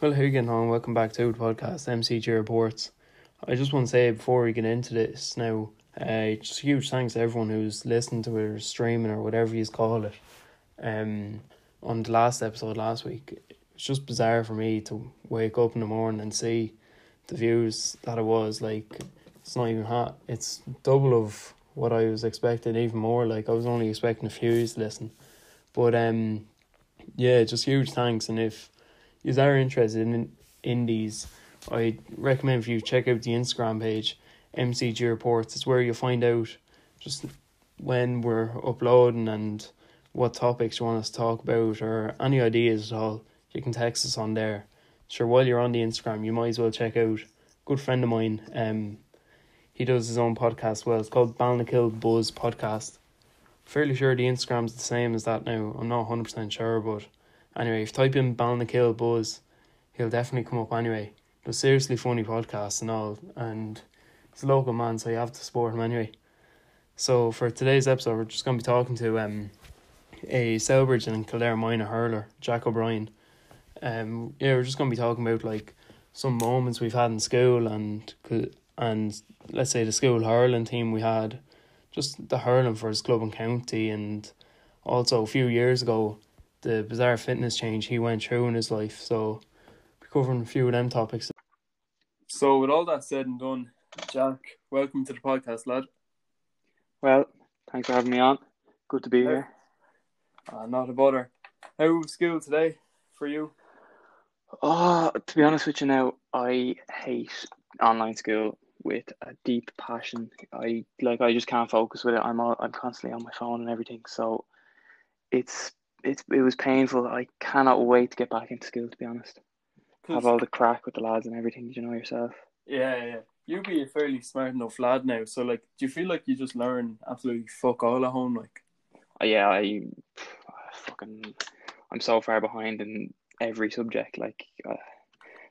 Well, how you getting on? Welcome back to the podcast, MCG Reports. I just want to say before we get into this now, uh, just huge thanks to everyone who's listened to it or streaming or whatever you call it. Um, on the last episode last week, it's just bizarre for me to wake up in the morning and see the views that it was. Like, it's not even hot. It's double of what I was expecting, even more. Like, I was only expecting a few to listen. But, um, yeah, just huge thanks. And if you are interested in, indies, I recommend for you check out the Instagram page, MCG Reports. It's where you'll find out just when we're uploading and what topics you want us to talk about or any ideas at all. You can text us on there. Sure, while you're on the Instagram, you might as well check out a good friend of mine. Um, he does his own podcast. Well, it's called Balnakill Buzz Podcast. Fairly sure the Instagram's the same as that now. I'm not hundred percent sure, but anyway, if you type in Balnakill Buzz, he'll definitely come up anyway. But seriously funny podcast and all, and he's a local man, so you have to support him anyway. So for today's episode, we're just gonna be talking to um a Celbridge and Kildare minor hurler, Jack O'Brien. Um, yeah, we're just gonna be talking about like some moments we've had in school and and let's say the school hurling team we had, just the hurling for his club and county, and also a few years ago, the bizarre fitness change he went through in his life. So, we're covering a few of them topics. So, with all that said and done, Jack, welcome to the podcast, lad. Well, thanks for having me on. Good to be here. Uh, not a bother. How was school today for you? Oh, to be honest with you now, I hate online school with a deep passion. I like I just can't focus with it. I'm all, I'm constantly on my phone and everything. So it's it's it was painful. I cannot wait to get back into school. To be honest, have all the crack with the lads and everything. You know yourself. Yeah, yeah. You be a fairly smart enough lad now. So like, do you feel like you just learn absolutely fuck all at home? Like, uh, yeah, I fucking I'm so far behind in every subject. Like, uh,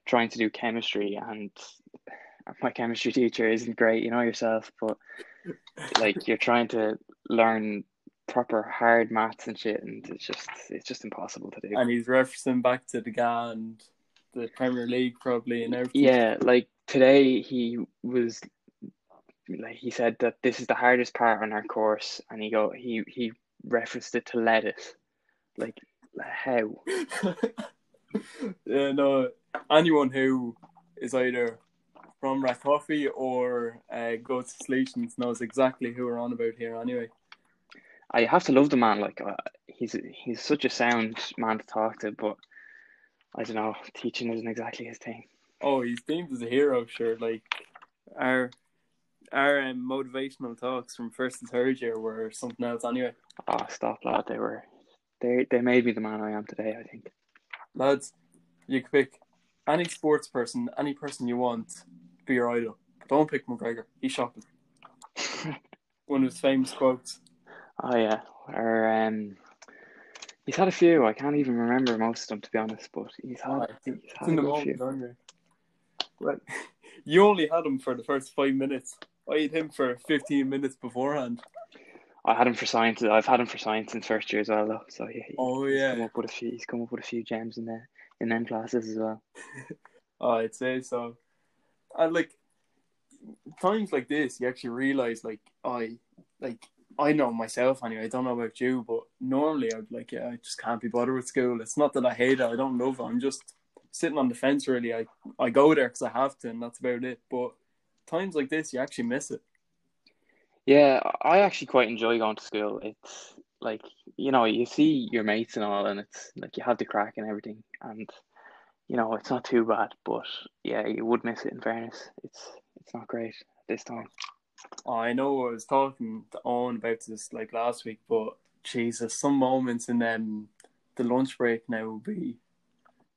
trying to do chemistry and my chemistry teacher isn't great, you know yourself, but like you're trying to learn proper hard maths and shit and it's just it's just impossible to do. And he's referencing back to the guy and the Premier League probably and everything. Yeah, like today he was like he said that this is the hardest part on our course and he go he he referenced it to lettuce. Like how? yeah, no anyone who is either from Rathcoffey or uh, go to Salesians knows exactly who we're on about here anyway. I have to love the man. Like uh, he's he's such a sound man to talk to, but I don't know, teaching isn't exactly his thing. Oh, he's deemed as a hero, sure. Like our our um, motivational talks from first and third year were something else anyway. Oh, stop, lad! They were they they made me the man I am today. I think. Lads, you can pick any sports person, any person you want, be your idol. Don't pick McGregor. He's shocking. One of his famous quotes. Oh yeah, or um, he's had a few. I can't even remember most of them to be honest, but he's had. Oh, he's had a good few. Well, you only had him for the first five minutes. I had him for fifteen minutes beforehand. I had him for science. I've had him for science in first year as well, though. So yeah. oh yeah. He's Come up with a few. He's come up with a few gems in there in them classes as well. oh, I'd say so. And like times like this, you actually realize like I like I know myself anyway. I don't know about you, but normally I'd like yeah, I just can't be bothered with school. It's not that I hate it. I don't love it. I'm just sitting on the fence. Really, I I go there because I have to, and that's about it. But times like this, you actually miss it. Yeah, I actually quite enjoy going to school. It's like you know you see your mates and all, and it's like you have the crack and everything, and you know it's not too bad. But yeah, you would miss it. In fairness, it's it's not great this time. I know I was talking to Owen about this like last week, but Jesus, some moments in um, the lunch break now will be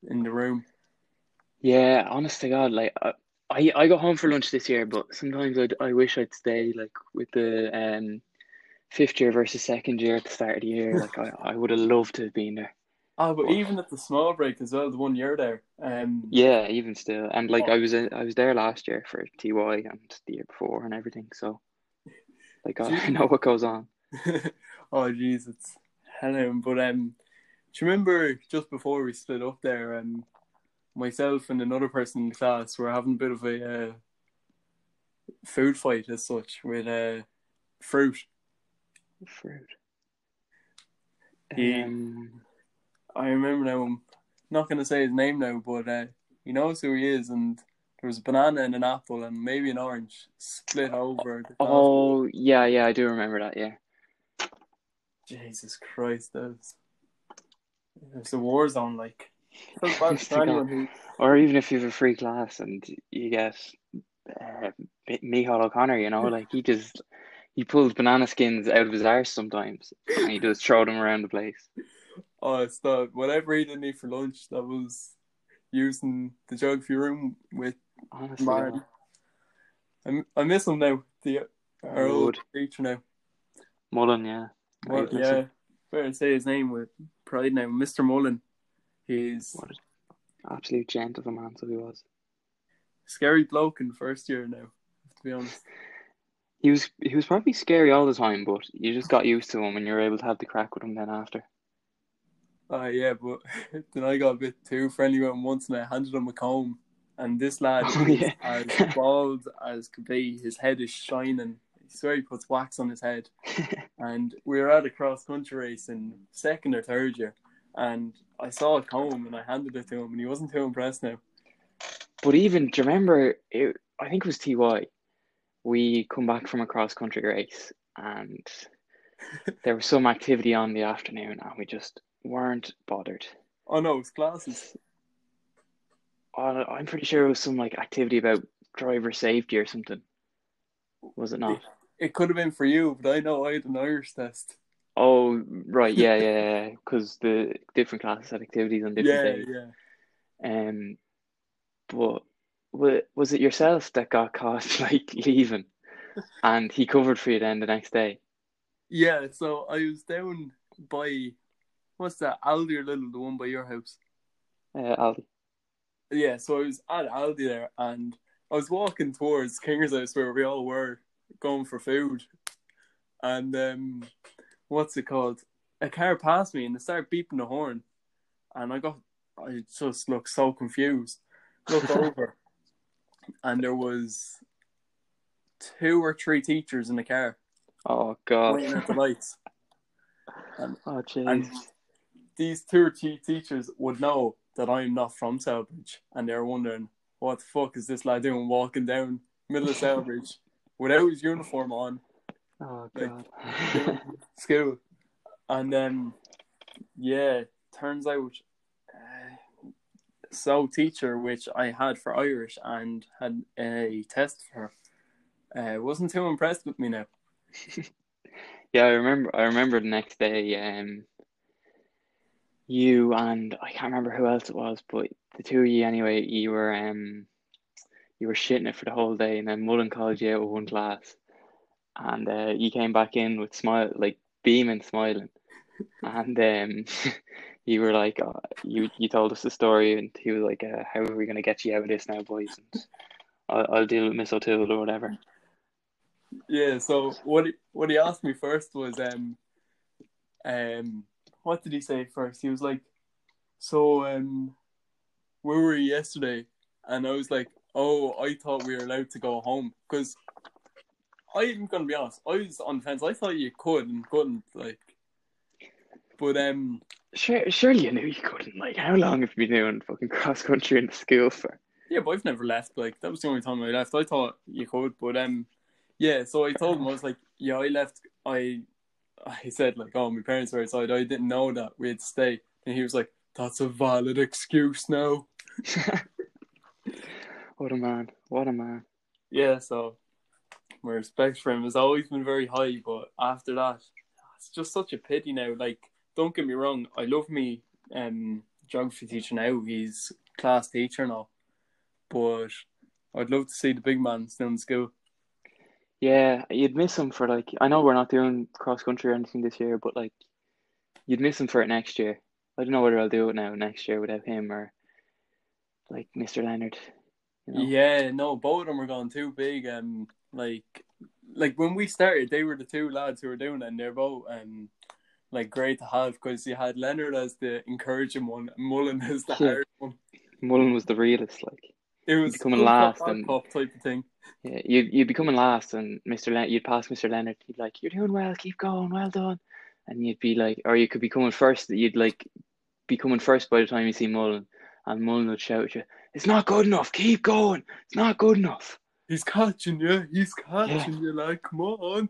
in the room. Yeah, honest to God, like I, I, I got home for lunch this year, but sometimes I I wish I'd stay like with the um fifth year versus second year at the start of the year. Like I, I would have loved to have been there. Oh, but even at the small break as well, the one year there. Um, yeah, even still, and like oh. I was, I was there last year for TY and the year before and everything. So, like I, I know what goes on. oh jeez, it's hello. But um, do you remember just before we split up there? Um, myself and another person in the class were having a bit of a uh, food fight as such with uh, fruit. Fruit. He- Um, I remember now. I'm not going to say his name now, but uh, he knows who he is, and there was a banana and an apple and maybe an orange split over. The oh yeah, yeah, I do remember that. Yeah. Jesus Christ, that was, it a war zone. Like, felt bad Honest to for anyone who Or even if you have a free class and you get uh, Michal O'Connor, you know, like he just he pulls banana skins out of his arse sometimes, and he just throw them around the place. Oh, it's the whatever he didn't eat for lunch. That was using the geography room with Honestly, Martin. I, I miss him now. The our old teacher now. Mullen, yeah. Right, yeah, listen. better say his name with pride now. Mr. Mullen. He's What a absolute gent of a man, so he was. scary bloke in first year now. To be honest. He was he was probably scary all the time, but you just got used to him and you were able to have the crack with him then after. Uh, yeah, but then I got a bit too friendly with him once and I handed him a comb. And this lad Oh, is yeah. as bald as could be. His head is shining. I swear he puts wax on his head. And we were at a cross country race in second or third year. And I saw a comb and I handed it to him and he wasn't too impressed now. But even, do you remember? It, I think it was TY. We come back from a cross country race, and there was some activity on the afternoon, and we just weren't bothered. Oh no, it's classes. Uh, I'm pretty sure it was some like activity about driver safety or something. Was it not? It could have been for you, but I know I had an Irish test. Oh, right, yeah, yeah, yeah, because the different classes had activities on different Yeah, days. yeah. Um, but wa- was it yourself that got caught like leaving, and he covered for you then the next day? Yeah, so I was down by what's that, Aldi or Lidl, the one by your house. Uh, Aldi. Yeah, so I was at Aldi there and I was walking towards King's house where we all were going for food. And um what's it called? A car passed me and it started beeping the horn. And I got I just looked so confused. Looked over and there was two or three teachers in the car Oh God. waiting at the lights. Oh And jeez. These two or three teachers would know that I'm not from Celbridge, and they're wondering what the fuck is this lad doing walking down middle of Celbridge without his uniform on, Oh like, God. school, and then yeah, turns out uh, so teacher which I had for Irish and had a test for, uh, wasn't too impressed with me now. Yeah, I remember. I remember the next day. Um, you and I can't remember who else it was, but the two of you anyway. You were um, you were shitting it for the whole day, and then Mullen called you out with one class, and uh, you came back in with smile, like beaming, smiling, and um, you were like, uh, you you told us the story, and he was like, uh, "How are we gonna get you out of this now, boys?" And I'll, I'll deal with Miss O'Toole or whatever. Yeah, so what he, what he asked me first was um um what did he say first? He was like, So um where were you yesterday? And I was like, Oh, I thought we were allowed to go home because I'm gonna be honest, I was on the fence. I thought you could and couldn't, like but um Sure, surely you knew you couldn't. Like, how long have you been doing fucking cross country in the school for? Yeah, but I've never left. Like that was the only time I left. I thought you could, but um, yeah. So I told him I was like, yeah, I left. I, I said like, oh, my parents were outside. I didn't know that we had to stay, and he was like, that's a valid excuse now. What a man! What a man! Yeah. So my respect for him has always been very high, but after that, it's just such a pity now. Like, don't get me wrong, I love me um geography teacher now. He's class teacher now, but I'd love to see the big man still in school. Yeah, you'd miss him for like. I know we're not doing cross country or anything this year, but like, you'd miss him for it next year. I don't know whether I'll do it now next year without him or like Mr. Leonard. You know? Yeah, no, both of them were going too big. Um, like, like when we started, they were the two lads who were doing it, and they're both um, like great to have because you had Leonard as the encouraging one, and Mullen as the Yeah. hard one. Mullen was the realist. Like, It was coming last and- type of thing. Yeah, you you'd be coming last, and Mr. Len- you'd pass Mr. Leonard. He'd be like, "You're doing well. Keep going. Well done." And you'd be like, or you could be coming first. You'd like be coming first by the time you see Mullen, and Mullen would shout at you, "It's not good enough. Keep going. It's not good enough." He's catching you. He's catching you. Like, come on.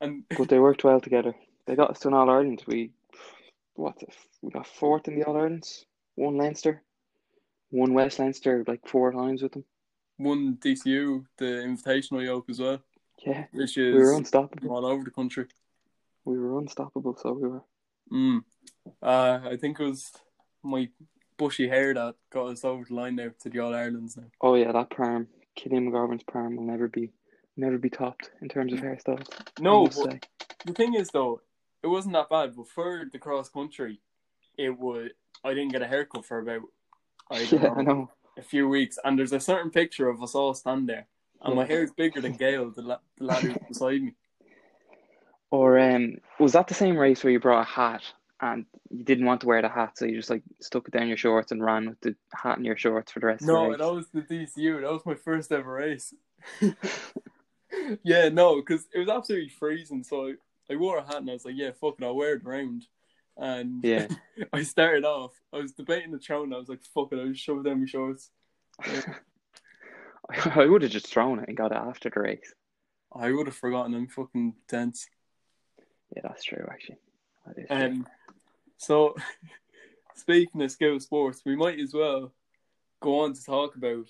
And But they worked well together. They got us to an All Ireland. We what? We got fourth in the All Irelands. One Leinster, one West Leinster, like four times with them. Won DCU the Invitational Yoke as well, Yeah, which we were unstoppable. all over the country. We were unstoppable. So we were. Mm. Uh, I think it was my bushy hair that got us over the line now to the All Irelands now. Oh yeah, that perm, Killian McGovern's perm will never be, never be topped in terms of hairstyles. I No, but the thing is though, it wasn't that bad. But for the cross country, it would. I didn't get a haircut for about I don't yeah, I know, know. A few weeks, and there's a certain picture of us all stand there, and my hair is bigger than Gail, the, la- the lad who's beside me. Or um, was that the same race where you brought a hat and you didn't want to wear the hat, so you just like stuck it down your shorts and ran with the hat in your shorts for the rest No, of the race that was the DCU. That was my first ever race. yeah, no, because it was absolutely freezing. So I, I wore a hat and I was like, yeah, fuck it, I'll wear it around. And Yeah. I started off, I was debating the throne. I was like, fuck it, I'll just shove it down my shorts. I would have just thrown it and got it after the race. I would have forgotten. I'm fucking tense. Yeah, that's true. Actually, that is true. Um, so, speaking of skill sports, we might as well go on to talk about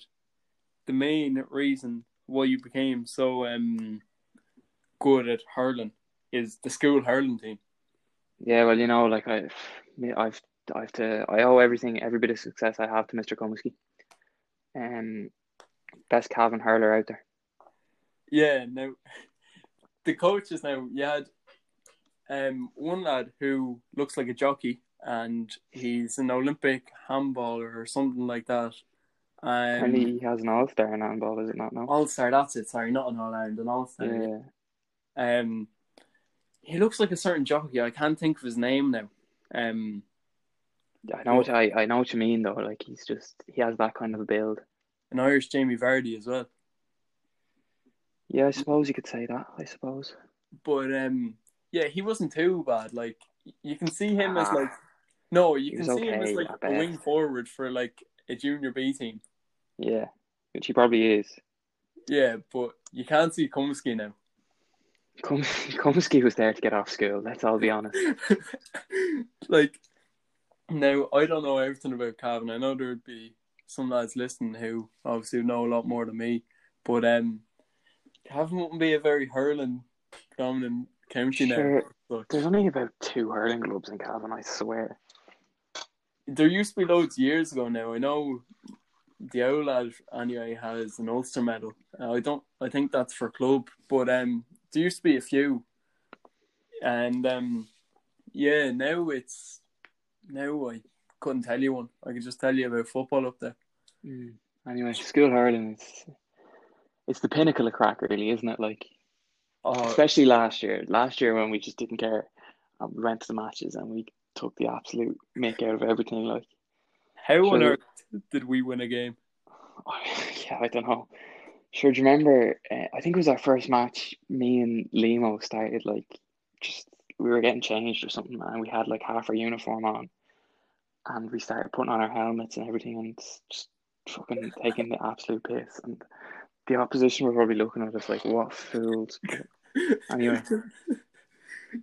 the main reason why you became so um good at hurling is the school hurling team. Yeah, well, you know, like I, I've, I've to, I owe everything, every bit of success I have to Mr. Comiskey. Um, best Cavan hurler out there. Yeah, now the coaches now you had um one lad who looks like a jockey and he's an Olympic handballer or something like that. Um, he has an all star in handball, is it not? No. All Star, that's it. Sorry, not an All Ireland, an All Star. Yeah. Um, he looks like a certain jockey. I can't think of his name now. Um, I know what I, I know what you mean though. Like he's just he has that kind of a build. an Irish Jamie Vardy as well. Yeah, I suppose you could say that. I suppose. But um, yeah, he wasn't too bad. Like you can see him as Ah, like no, you can see him as like a wing forward for like a junior B team. Yeah, which he probably is. Yeah, but you can't see Comiskey now. Com- Comiskey was there to get off school. Let's all be honest. like now, I don't know everything about Cavan. I know there would be some lads listening who obviously know a lot more than me, but um, Cavan wouldn't be a very hurling dominant county Sure. now. But There's only about two hurling clubs in Cavan, I swear. there used to be loads years ago. Now I know the old lad anyway has an Ulster medal. Uh, I don't. I think that's for club, but um, there used to be a few, and um, yeah. Now it's now I couldn't tell you one. I could just tell you about football up there. Mm. Anyway, school hurling is it's the pinnacle of crack, really, isn't it? Like Oh, especially last year. Last year when we just didn't care, and we went to the matches and we took the absolute make out of everything. Like, how on earth did we win a game? yeah, I don't know. Sure, do you remember? Uh, I think it was our first match. Me and Limo started like just we were getting changed or something, and we had like half our uniform on, and we started putting on our helmets and everything, and just fucking taking the absolute piss. And the opposition were probably looking at us like, "What fools!" Anyway.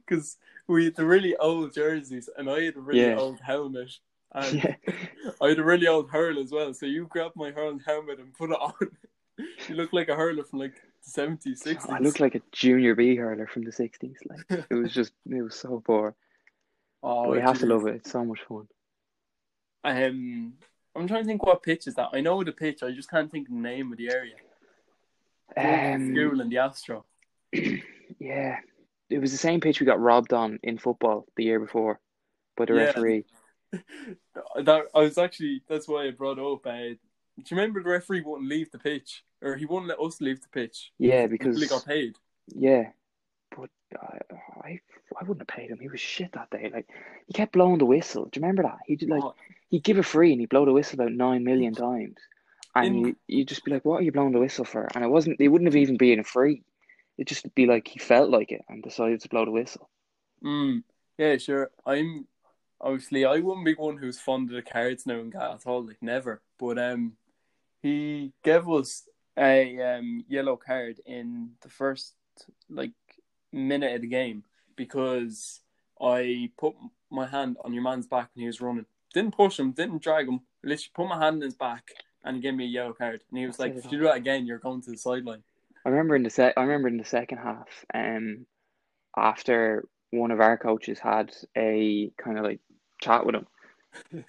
because we had the really old jerseys, and I had a really Yeah. old helmet, and Yeah, I had a really old hurl as well. So you grabbed my hurl helmet and put it on. you look like a hurler from like the seventies, sixties. I looked like a junior B hurler from the '60s. Like it was just, it was so poor. oh, we have to love it. It's so much fun. Um, I'm trying to think what pitch is that. I know the pitch. I just can't think of the name of the area. Um, School and the Astro. Yeah, it was the same pitch we got robbed on in football the year before by the Yeah. referee. That I was actually that's why I brought up. Uh, do you remember the referee wouldn't leave the pitch, or he wouldn't let us leave the pitch? Yeah, because He got paid. yeah, but I, I I wouldn't have paid him. He was shit that day. Like he kept blowing the whistle. Do you remember that? He did like Oh, he'd give a free and he'd blow the whistle about nine million times, and In- you you just be like, what are you blowing the whistle for? And it wasn't. It wouldn't have even been a free. It'd just be like he felt like it and decided to blow the whistle. Mm, yeah, sure. I'm obviously I wouldn't be one who's fond of the cards now and at all, like never. But um, he gave us a um yellow card in the first like minute of the game because I put my hand on your man's back when he was running. Didn't push him, didn't drag him. Literally put my hand in his back and he gave me a yellow card. And he was like, "If you do that again, you're going to the sideline." I remember in the set. I remember in the second half, um, after one of our coaches had a kind of like chat with him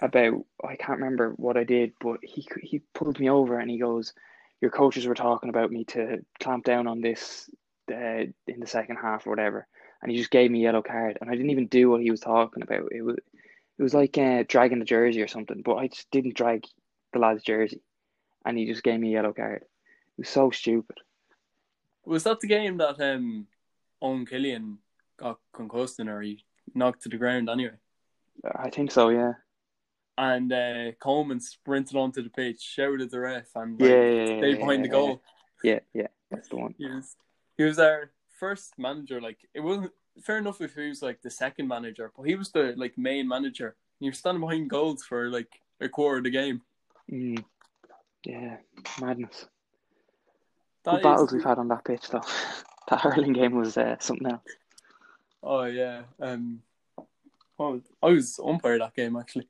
about I can't remember what I did, but he he pulled me over and he goes, "Your coaches were talking about me to clamp down on this uh, in the second half or whatever," and he just gave me a yellow card, and I didn't even do what he was talking about. It was it was like uh, dragging the jersey or something, but I just didn't drag the lad's jersey, and he just gave me a yellow card. It was so stupid. Was that the game that um Owen Killian got concussed in or he knocked to the ground anyway? I think so, yeah. And uh, Coleman sprinted onto the pitch, shouted at the ref, and like, Yeah, yeah, yeah, behind the goal. Yeah, yeah, that's the one. He was he was our first manager. Like it wasn't fair enough if he was like the second manager, but he was the like main manager. You're standing behind goals for like a quarter of the game. Mm. Yeah, madness. That Good is- battles we've had on that pitch, though. that hurling game was uh, something else. Oh yeah. Um. Oh, I was umpire that game actually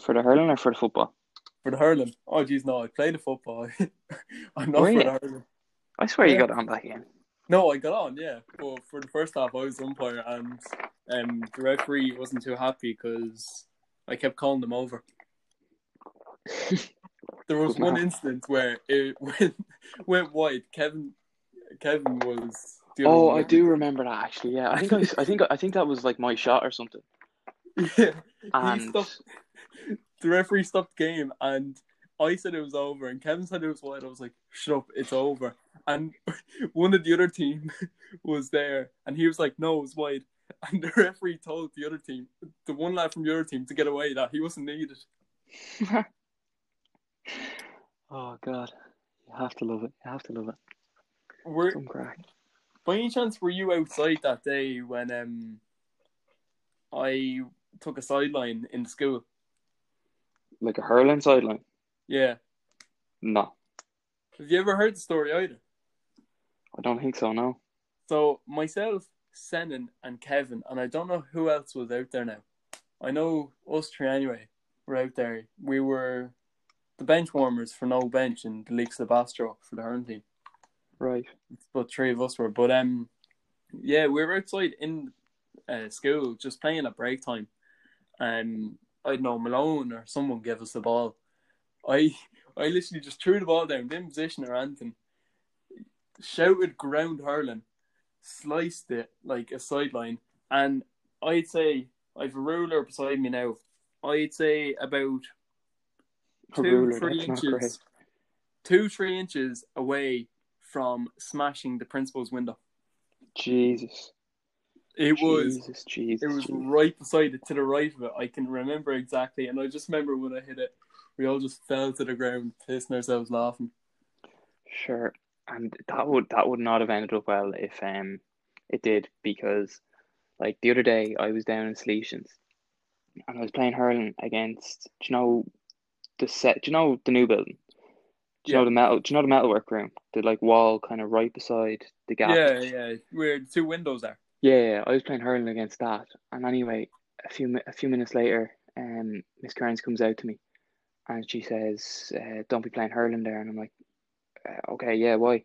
For the hurling or for the football? for the hurling. Oh geez, no, I played the football. I'm not Were for the hurling. I swear you got on that game. No, I got on, yeah. But for the first half, I was umpire, and um, the referee wasn't too happy because I kept calling them over. there was one incident where it went, went wide. Kevin, Kevin was. Oh. I do remember that actually. Yeah, I think I, I think I think that was like my shot or something. Yeah, he And stopped. The referee stopped the game, and I said it was over, and Kevin said it was wide. I was like, "Shut up, it's over." And one of the other team was there, and he was like, "No, it was wide." And the referee told the other team, the one lad from the other team, to get away that he wasn't needed. oh god, you have to love it. You have to love it. Were Some crack. by any chance were you outside that day when um I took a sideline in school? Like a hurling sideline. Yeah. No, Have you ever heard the story either? I don't think so. No. So myself, Senan, and Kevin, and I don't know who else was out there now. I know us three anyway. Were out there. We were the bench warmers for no bench in the Leagues of Bastro for the hurling team. Right. But three of us were. But um, yeah, we were outside in uh, school just playing at break time, and I don't know Malone or someone gave us the ball. I I literally just threw the ball down, didn't position or anything. Shouted ground hurling, sliced it like a sideline, and I'd say I've a ruler beside me now. I'd say about two, ruler, three inches, two, three inches away from smashing the principal's window. Jesus. It was Jesus, Jesus. it was Jesus. right beside it to the right of it. I can remember exactly, and I just remember when I hit it, we all just fell to the ground, pissing ourselves laughing. Sure, and that would that would not have ended up well if um it did because like the other day I was down in Salesians and I was playing hurling against do you know the set do you know the new building? Do you Yeah. know the metal do you know the metalwork room? The like wall kind of right beside the gap. Yeah, yeah, where the two windows are. Yeah, I was playing hurling against that, and anyway, a few a few minutes later, um, Miss Kearns comes out to me, and she says, uh, "Don't be playing hurling there," and I'm like, uh, "Okay, yeah, why?"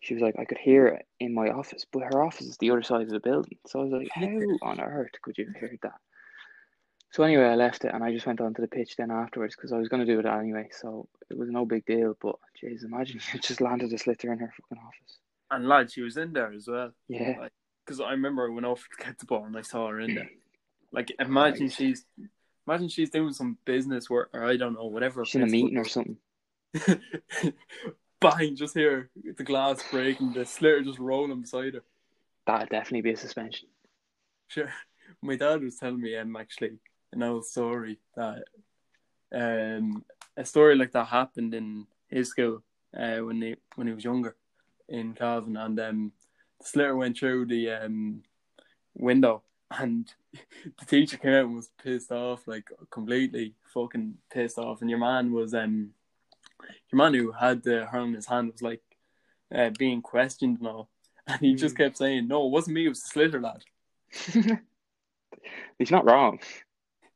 She was like, "I could hear it in my office, but her office is the other side of the building." So I was like, "How on earth could you have heard that?" So anyway, I left it, and I just went onto the pitch then afterwards because I was going to do it anyway, so it was no big deal. But jeez, imagine you just landed a sliotar in her fucking office. And lad, she was in there as well. Yeah, Because I remember when I off to get the ball and I saw her in there. Like, imagine she's, imagine she's doing some business work or I don't know, whatever. she's in a meeting or something. Bang! Just hear the glass breaking, the sliotar just rolling beside her. That'd definitely be a suspension. Sure. My dad was telling me um actually an old story that um, a story like that happened in his school uh, when he when he was younger in Cavan, and um, sliotar went through the um, window, and the teacher came out and was pissed off, like completely fucking pissed off, and your man was um, your man who had the hurl in his hand was like uh, being questioned and all, and he just kept saying, "No, it wasn't me. It was the sliotar lad." He's not wrong.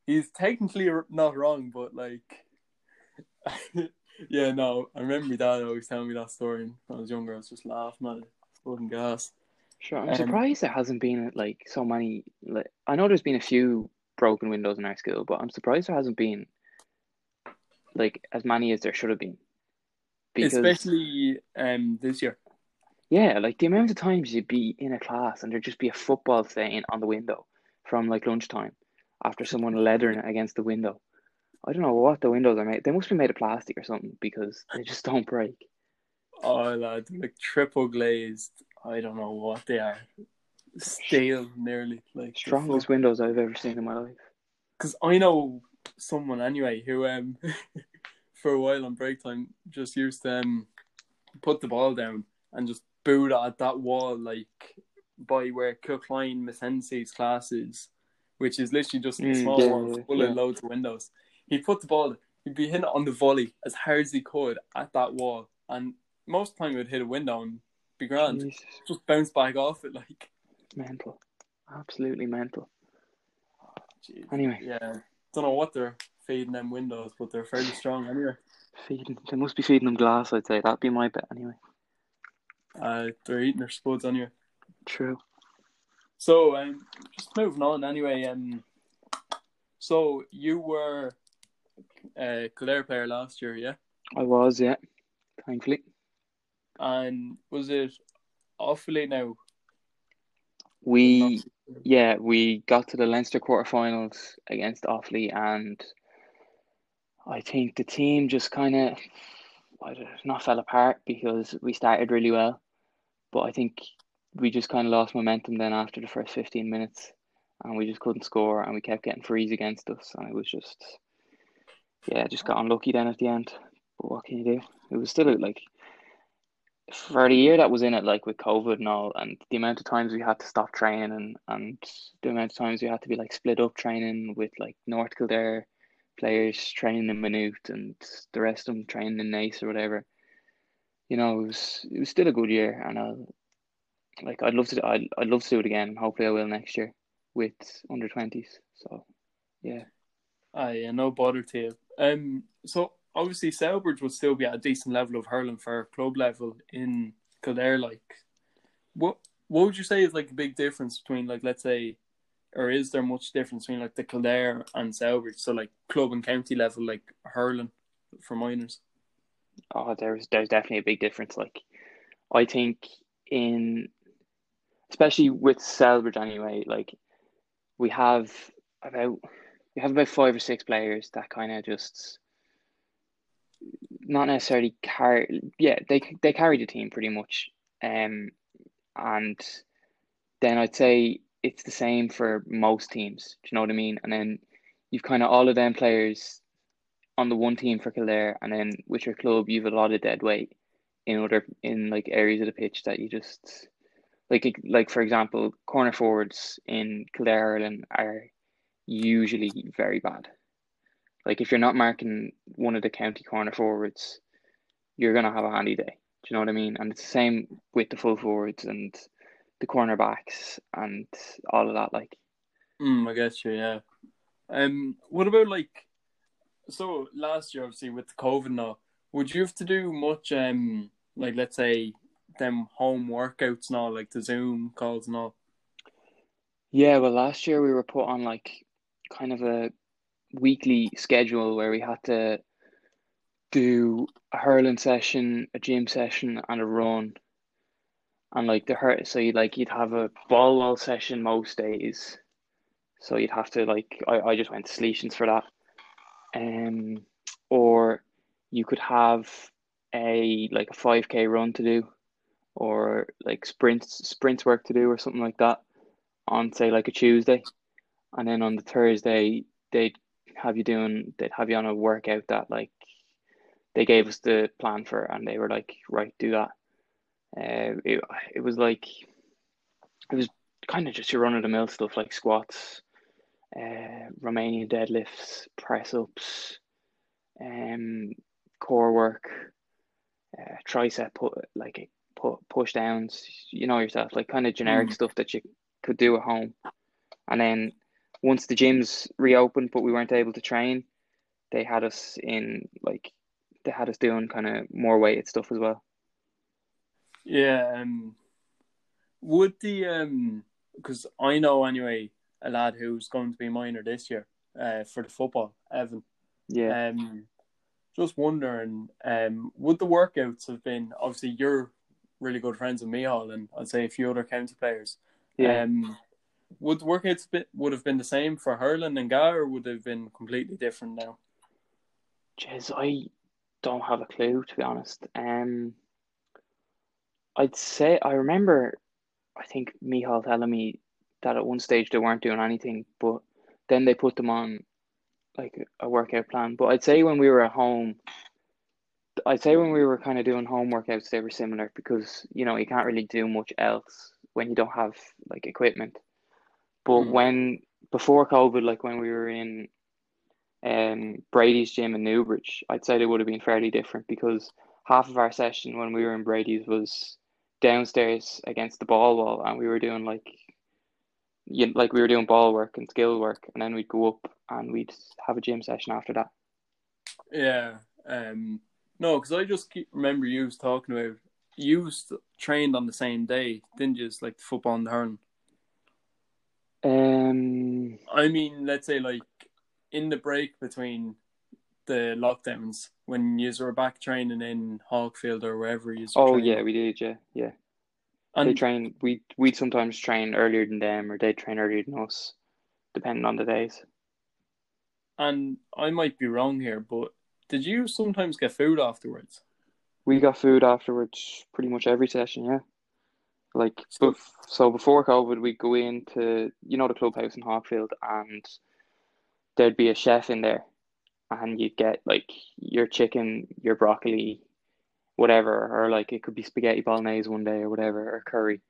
He's technically not wrong, but like, yeah, no. I remember my dad always telling me that story when I was younger. I was just laughing at it. Fucking gas. Sure, I'm Um, surprised there hasn't been like so many. Like, I know there's been a few broken windows in our school, but I'm surprised there hasn't been like as many as there should have been. Because Especially um this year. yeah, like the amount of times you'd be in a class and there'd just be a football stain on the window from like lunchtime after someone leathering it against the window. I don't know what the windows are made. They must be made of plastic or something because they just don't break. Oh, lad, like triple glazed. I don't know what they are. Stale, nearly like Strongest windows I've ever seen in my life. Because I know someone anyway who um for a while on break time just used to um put the ball down and just boot at that wall like by where Kilcline Miss Hensey's class is, which is literally just a Mm, small yeah, one yeah, full of loads of windows. He'd put the ball he'd be hitting it on the volley as hard as he could at that wall and most of the time it would hit a window and be grand. Jesus, Just bounce back off it like mental. Absolutely mental. Jeez. Anyway, Yeah. Don't know what they're feeding them windows, but they're fairly strong anyway. feeding. They must be feeding them glass. I'd say that'd be my bet anyway. Uh, they're eating their spuds anyway. True. So, um, just moving on anyway. Um, so you were a Kildare player last year, yeah? I was, yeah. Thankfully, And was it awfully now? we yeah we got to the Leinster quarterfinals against Offaly, and I think the team just kind of not fell apart because we started really well, but I think we just kind of lost momentum then after the first fifteen minutes, and we just couldn't score, and we kept getting frees against us, and it was just yeah, just got unlucky then at the end. But what can you do? It was still like for the year that was in it, like with COVID and all, and the amount of times we had to stop training, and, and the amount of times we had to be like split up training with like North Kildare players training in Maynooth and the rest of them training in Naas or whatever. You know, it was it was still a good year, and I'll, like I'd love to I'd, I'd love to do it again. Hopefully, I will next year with under twenties. So, yeah, Ah, yeah, no bother to you. Um, so obviously Celbridge would still be at a decent level of hurling for club level in Kildare. Like, what what would you say is like a big difference between like let's say, or is there much difference between like the Kildare and Celbridge? So like club and county level, like hurling for minors. Oh, there's there's definitely a big difference. Like, I think in, especially with Celbridge anyway, like, we have about we have about five or six players that kind of just not necessarily carry. Yeah, they they carry the team pretty much. Um, and then I'd say it's the same for most teams. Do you know what I mean? And then you've kind of all of them players on the one team for Kildare, and then with your club, you've a lot of dead weight in other in like areas of the pitch that you just like like for example, corner forwards in Kildare Ireland are usually very bad. Like if you're not marking one of the county corner forwards, you're gonna have a handy day. Do you know what I mean? And it's the same with the full forwards and the cornerbacks and all of that. Like Mm, I guess you, yeah. Um, what about like, so last year obviously with the COVID now, would you have to do much um like let's say them home workouts and all like the Zoom calls and all? Yeah, well, last year we were put on like kind of a weekly schedule where we had to do a hurling session, a gym session, and a run. And like the hurt, so you like you'd have a ball wall session most days. So you'd have to like I, I just went to Salesians for that. Um, or you could have a like a five k run to do, or like sprints sprints work to do, or something like that on say like a Tuesday, and then on the Thursday they'd have you doing they'd have you on a workout that like they gave us the plan for and they were like right do that uh, it, it was like it was kind of just your run of the mill stuff like squats uh, Romanian deadlifts press ups um core work uh, tricep put like pu- push downs you know yourself like kind of generic Mm. stuff that you could do at home and then once the gyms reopened but we weren't able to train they had us in like they had us doing kind of more weighted stuff as well Yeah. Um, would the um, because I know anyway a lad who's going to be minor this year, uh, for the football, Evan. yeah Um, just wondering, um, would the workouts have been obviously you're really good friends with Mihal and I'd say a few other county players. yeah Um, would workouts bit would have been the same for Hurling and Ga, or would have been completely different now? Jeez, I don't have a clue to be honest. Um, I'd say I remember. I think Mihal telling me that at one stage they weren't doing anything, but then they put them on like a workout plan. But I'd say when we were at home, I'd say when we were kind of doing home workouts, they were similar because you know you can't really do much else when you don't have like equipment. But Mm. when before COVID, like when we were in um Brady's gym in Newbridge, I'd say they would have been fairly different because half of our session when we were in Brady's was downstairs against the ball wall, and we were doing like you like we were doing ball work and skill work, and then we'd go up and we'd have a gym session after that. Yeah. Um. No, because I just keep, remember you was talking about you trained on the same day, didn't you? Like the football and the hurling. Um, I mean, let's say like in the break between the lockdowns when you were back training in Hawkfield or wherever you. oh yeah, we did, yeah, yeah. They and train. We we'd sometimes train earlier than them, or they'd train earlier than us, depending on the days. and I might be wrong here, but did you sometimes get food afterwards? We got food afterwards, pretty much every session. Yeah, like So- bef- so before COVID, we'd go into you know the clubhouse in Hawkfield, and there'd be a chef in there, and you'd get like your chicken, your broccoli, whatever, or like it could be spaghetti bolognese one day or whatever, or curry.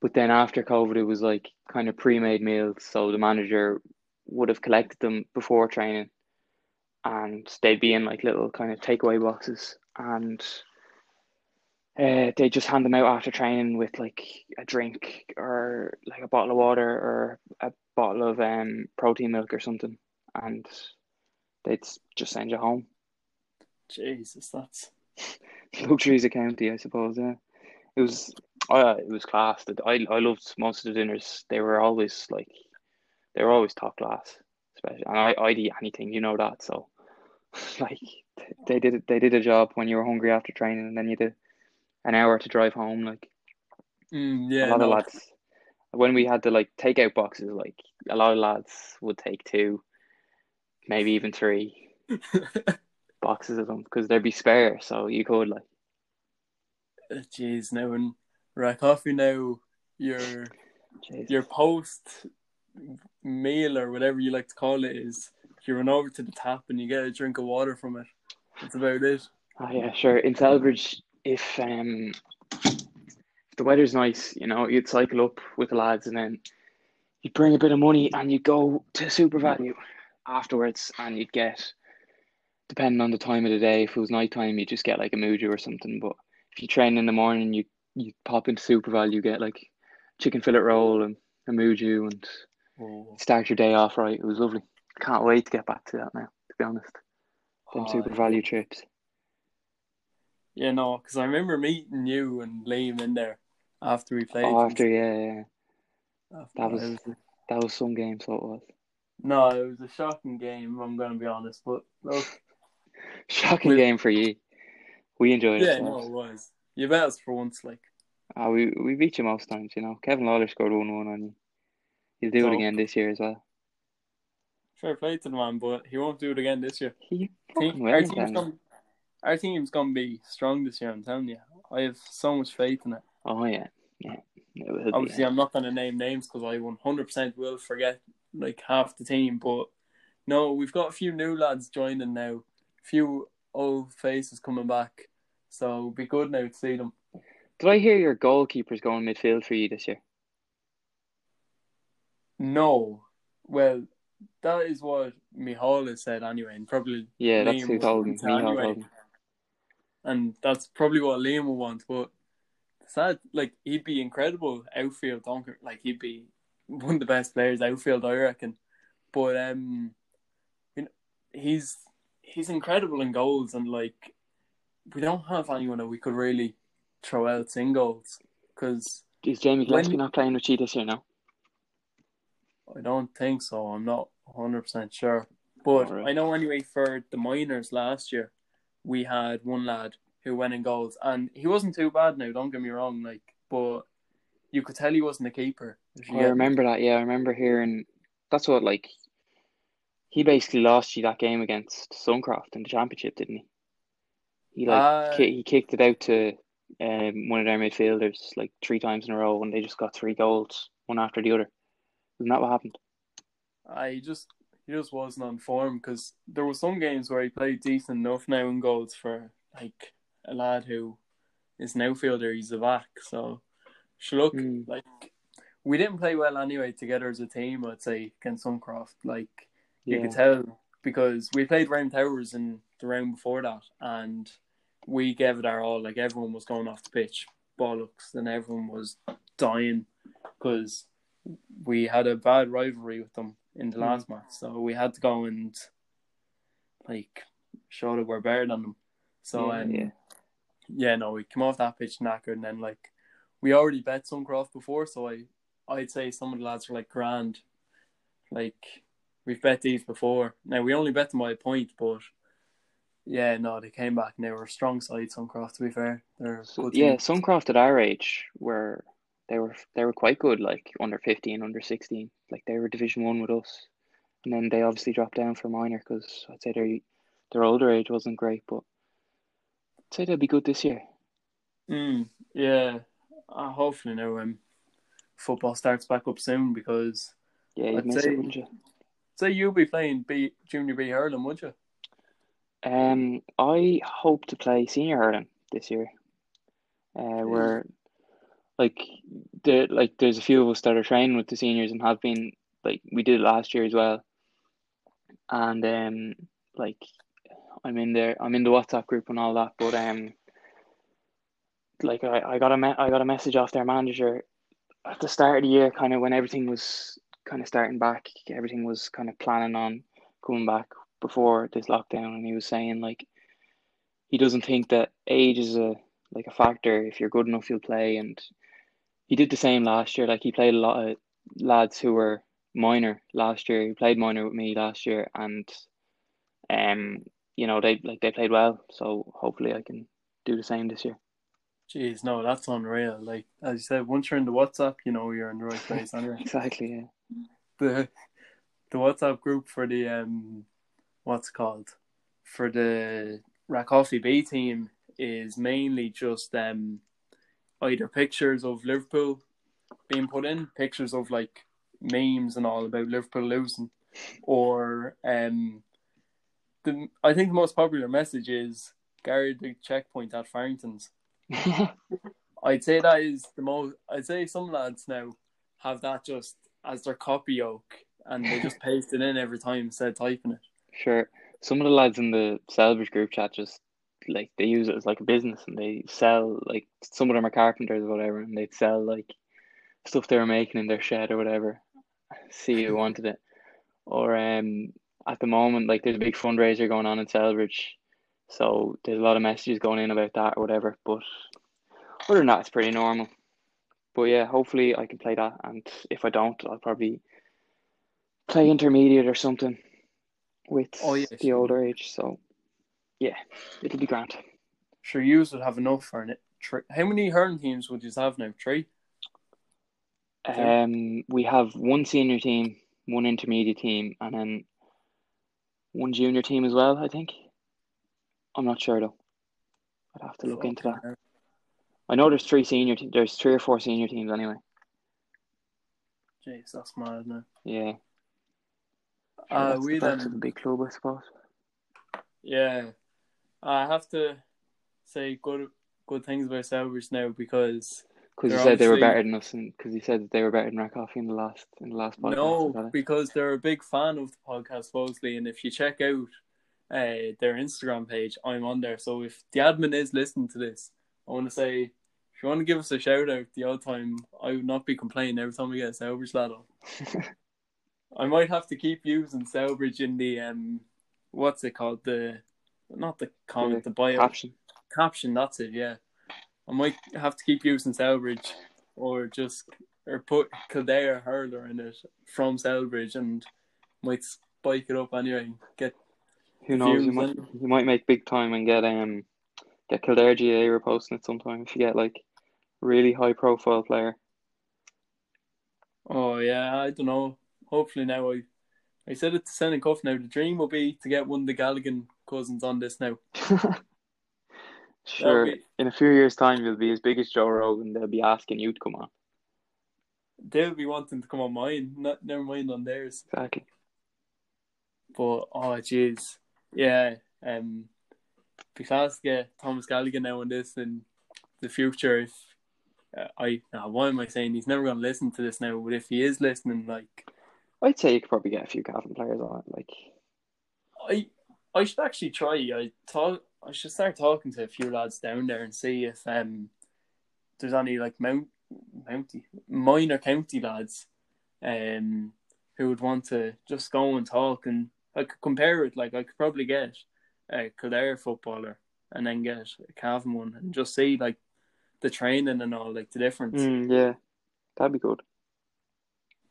But then after COVID, it was like kind of pre-made meals, so the manager would have collected them before training, and they'd be in like little kind of takeaway boxes, and uh, they just hand them out after training with like a drink or like a bottle of water or a bottle of um protein milk or something, and they'd just send you home. Jesus, that's Luxuries of county, I suppose. Yeah, it was. Uh, it was class. I I loved most of the dinners. They were always like, they were always top class. Especially, and I I'd eat anything, you know that. So, like, they did they did a job when you were hungry after training, and then you did an hour to drive home. Like mm, a yeah. lot of lads, when we had the like takeout boxes, like a lot of lads would take two, maybe even three boxes of them because they'd be spare, so you could like. Jeez, now in Rathcoffey now your Jeez. your post meal or whatever you like to call it is you run over to the tap and you get a drink of water from it. That's about it. Oh yeah, sure. In Celbridge, if um if the weather's nice, you know, you'd cycle up with the lads and then you'd bring a bit of money and you'd go to SuperValu afterwards and you'd get depending on the time of the day, if it was night time, you just get like a Muju or something. But if you train in the morning, you you pop into SuperValu, you get like chicken fillet roll and a Muju and Oh, start your day off right. It was lovely. Can't wait to get back to that now, to be honest. Them Oh, SuperValu trips. Yeah, no, because I remember meeting you and Liam in there after we played. Oh, after, yeah, yeah. After- that was- That was some game, so it was. no, it was a shocking game. I'm going to be honest, but look, Shocking We- game for you. We enjoyed yeah, it. Yeah, no, it was. You bet us for once, like. Uh, we we beat you most times, you know. Kevin Lawler scored one one on you. He'll do So- it again this year as well. Fair play to the man, but he won't do it again this year. He Team, our team's then. Our team's gonna be strong this year. I'm telling you, I have so much faith in it. Oh yeah, yeah. Obviously. I'm not gonna name names because I 100% will forget like half the team. But No, we've got a few new lads joining now. A few old faces coming back. So it'll be good now to see them. Did I hear your goalkeepers going midfield for you this year? No. Well, that is what Mihal has said anyway, and probably Yeah, that's Liam who told me. wanting to Mihal anyway. And that's probably what Liam will want. But sad, like he'd be incredible outfield donker. Like he'd be one of the best players outfield, I reckon. But um, you know, he's he's incredible in goals, and like we don't have anyone that we could really throw out in goals because Is Jamie Gillespie not playing with you this year now? I don't think so. I'm not 100 percent sure, but. I know anyway for the minors last year, we had one lad who went in goals, and he wasn't too bad. Now, don't get me wrong, like, but you could tell he wasn't a keeper. I remember that. Yeah, I remember hearing. That's what like. He basically lost you that game against Suncroft in the championship, didn't he? He like Uh, ki- he kicked it out to um, one of their midfielders like three times in a row, and they just got three goals one after the other. Isn't that what happened? I just he just wasn't on form because there were some games where he played decent enough now in goals for like a lad who is an outfielder. He's a back, so look Mm. like we didn't play well anyway together as a team. I'd say against Suncroft, like you could tell because we played Round Towers in the round before that, and we gave it our all. Like everyone was going off the pitch, bollocks, and everyone was dying because we had a bad rivalry with them in the Mm. last match, so we had to go and like show that we're better than them. So Yeah, um, yeah. yeah, no, we came off that pitch knackered, and then like we already bet Suncroft before, so I I'd say some of the lads were like grand, like we've bet these before. Now we only bet them by a point, but yeah, no, they came back and they were a strong side. Suncroft, to be fair, they're So, yeah. Suncroft at our age were they were they were quite good, like under fifteen, under sixteen. Like they were Division One with us, and then they obviously dropped down for minor because I'd say their their older age wasn't great, but I'd say they'll be good this year. Mm, yeah, uh, hopefully now um, football starts back up soon because Yeah, you'd I'd miss say- it, wouldn't you? say you'll be playing B junior B hurling, would you? Um, I hope to play senior hurling this year. Uh, where like the like there's a few of us that are training with the seniors and have been like we did it last year as well. And um, like I'm in there, I'm in the WhatsApp group and all that, but um, like I, I got a me- I got a message off their manager at the start of the year, kind of when everything was kind of starting back, everything was kind of planning on coming back before this lockdown, and he was saying like he doesn't think that age is a like a factor. If you're good enough, you'll play, and he did the same last year. Like he played a lot of lads who were minor last year. He played minor with me last year, and um, you know they like they played well. So hopefully I can do the same this year. Jeez, no, that's unreal. Like as you said, once you're in the WhatsApp, you know you're in the right place. Anyway, Exactly. Yeah. the the WhatsApp group for the um, what's it called for the Rathcoffey B team is mainly just um, either pictures of Liverpool being put in, pictures of like memes and all about Liverpool losing, or um, the I think the most popular message is guard the checkpoint at Farrington's. I'd say that is the most. I'd say some lads now have that just as their copy yoke, and they just paste it in every time instead of typing it. Sure. Some of the lads in the Celbridge group chat just like they use it as like a business and they sell like some of them are carpenters or whatever and they'd sell like stuff they were making in their shed or whatever. See who wanted it. Or um at the moment like there's a big fundraiser going on in Celbridge. So there's a lot of messages going in about that or whatever. But other than that it's pretty normal. But yeah, hopefully I can play that and if I don't I'll probably play intermediate or something with Oh, yeah, the sure. older age. So yeah, it'll be grand. Sure, you would have enough for it. How many hurling teams would you have now? Three. Um, we have one senior team, one intermediate team, and then one junior team as well. I think. I'm not sure though. I'd have to look into that. Hell. I know there's three senior. Te- there's three or four senior teams anyway. Jeez, that's mad now. Yeah. Uh, That's we the then a big club, I suppose. Yeah, I have to say good good things about Celbridge now because Because you said they were better than us, and because you said that they were better than Rathcoffey in the last in the last podcast. no, because they're a big fan of the podcast supposedly, and if you check out uh, their Instagram page, I'm on there. So if the admin is listening to this, I want to say if you want to give us a shout out the old time, I would not be complaining every time we get a Celbridge lad on. I might have to keep using Celbridge in the um, what's it called the not the comment the bio caption. caption. That's it. Yeah, I might have to keep using Celbridge or just or put Kildare hurler in it from Celbridge and might spike it up anyway. Get Who knows? You might you might make big time and get um get Kildare GAA reposting it sometime if you get like really high profile player. oh yeah, I don't know. Hopefully now I I said it to Senna Cuff now. The dream will be to get one of the Gallagher cousins on this now. sure. Be- In a few years' time, you'll be as big as Joe Rogan. They'll be asking you to come on. They'll be wanting to come on mine, not never mind on theirs. Exactly. But oh jeez, yeah. Um, be class to get Thomas Gallagher now on this in the future. If uh, I, now why am I saying he's never going to listen to this now? But if he is listening, like I'd say you could probably get a few Cavan players on it. Like, I, I should actually try. I talk. I should start talking to a few lads down there and see if um there's any like mount mounty minor county lads um who would want to just go and talk and I could compare it. Like I could probably get a Kildare footballer and then get a Cavan one and just see like the training and all like the difference. mm, yeah, that'd be good.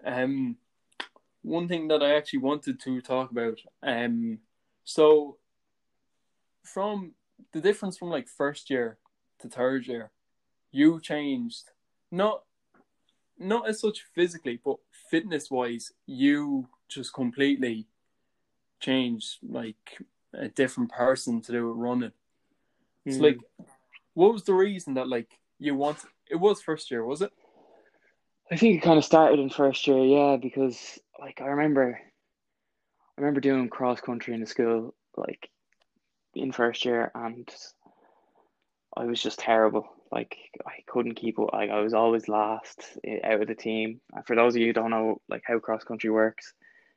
Um, one thing that I actually wanted to talk about. Um, so from the difference from like first year to third year, you changed not not as such physically, but fitness wise, you just completely changed like a different person to do with running. It's Mm. like, what was the reason that like you want? It was first year, was it? I think it kind of started in first year, yeah, because like I remember, I remember doing cross country in the school, like in first year, and I was just terrible. Like I couldn't keep up. Like I was always last out of the team. And for those of you who don't know, like how cross country works,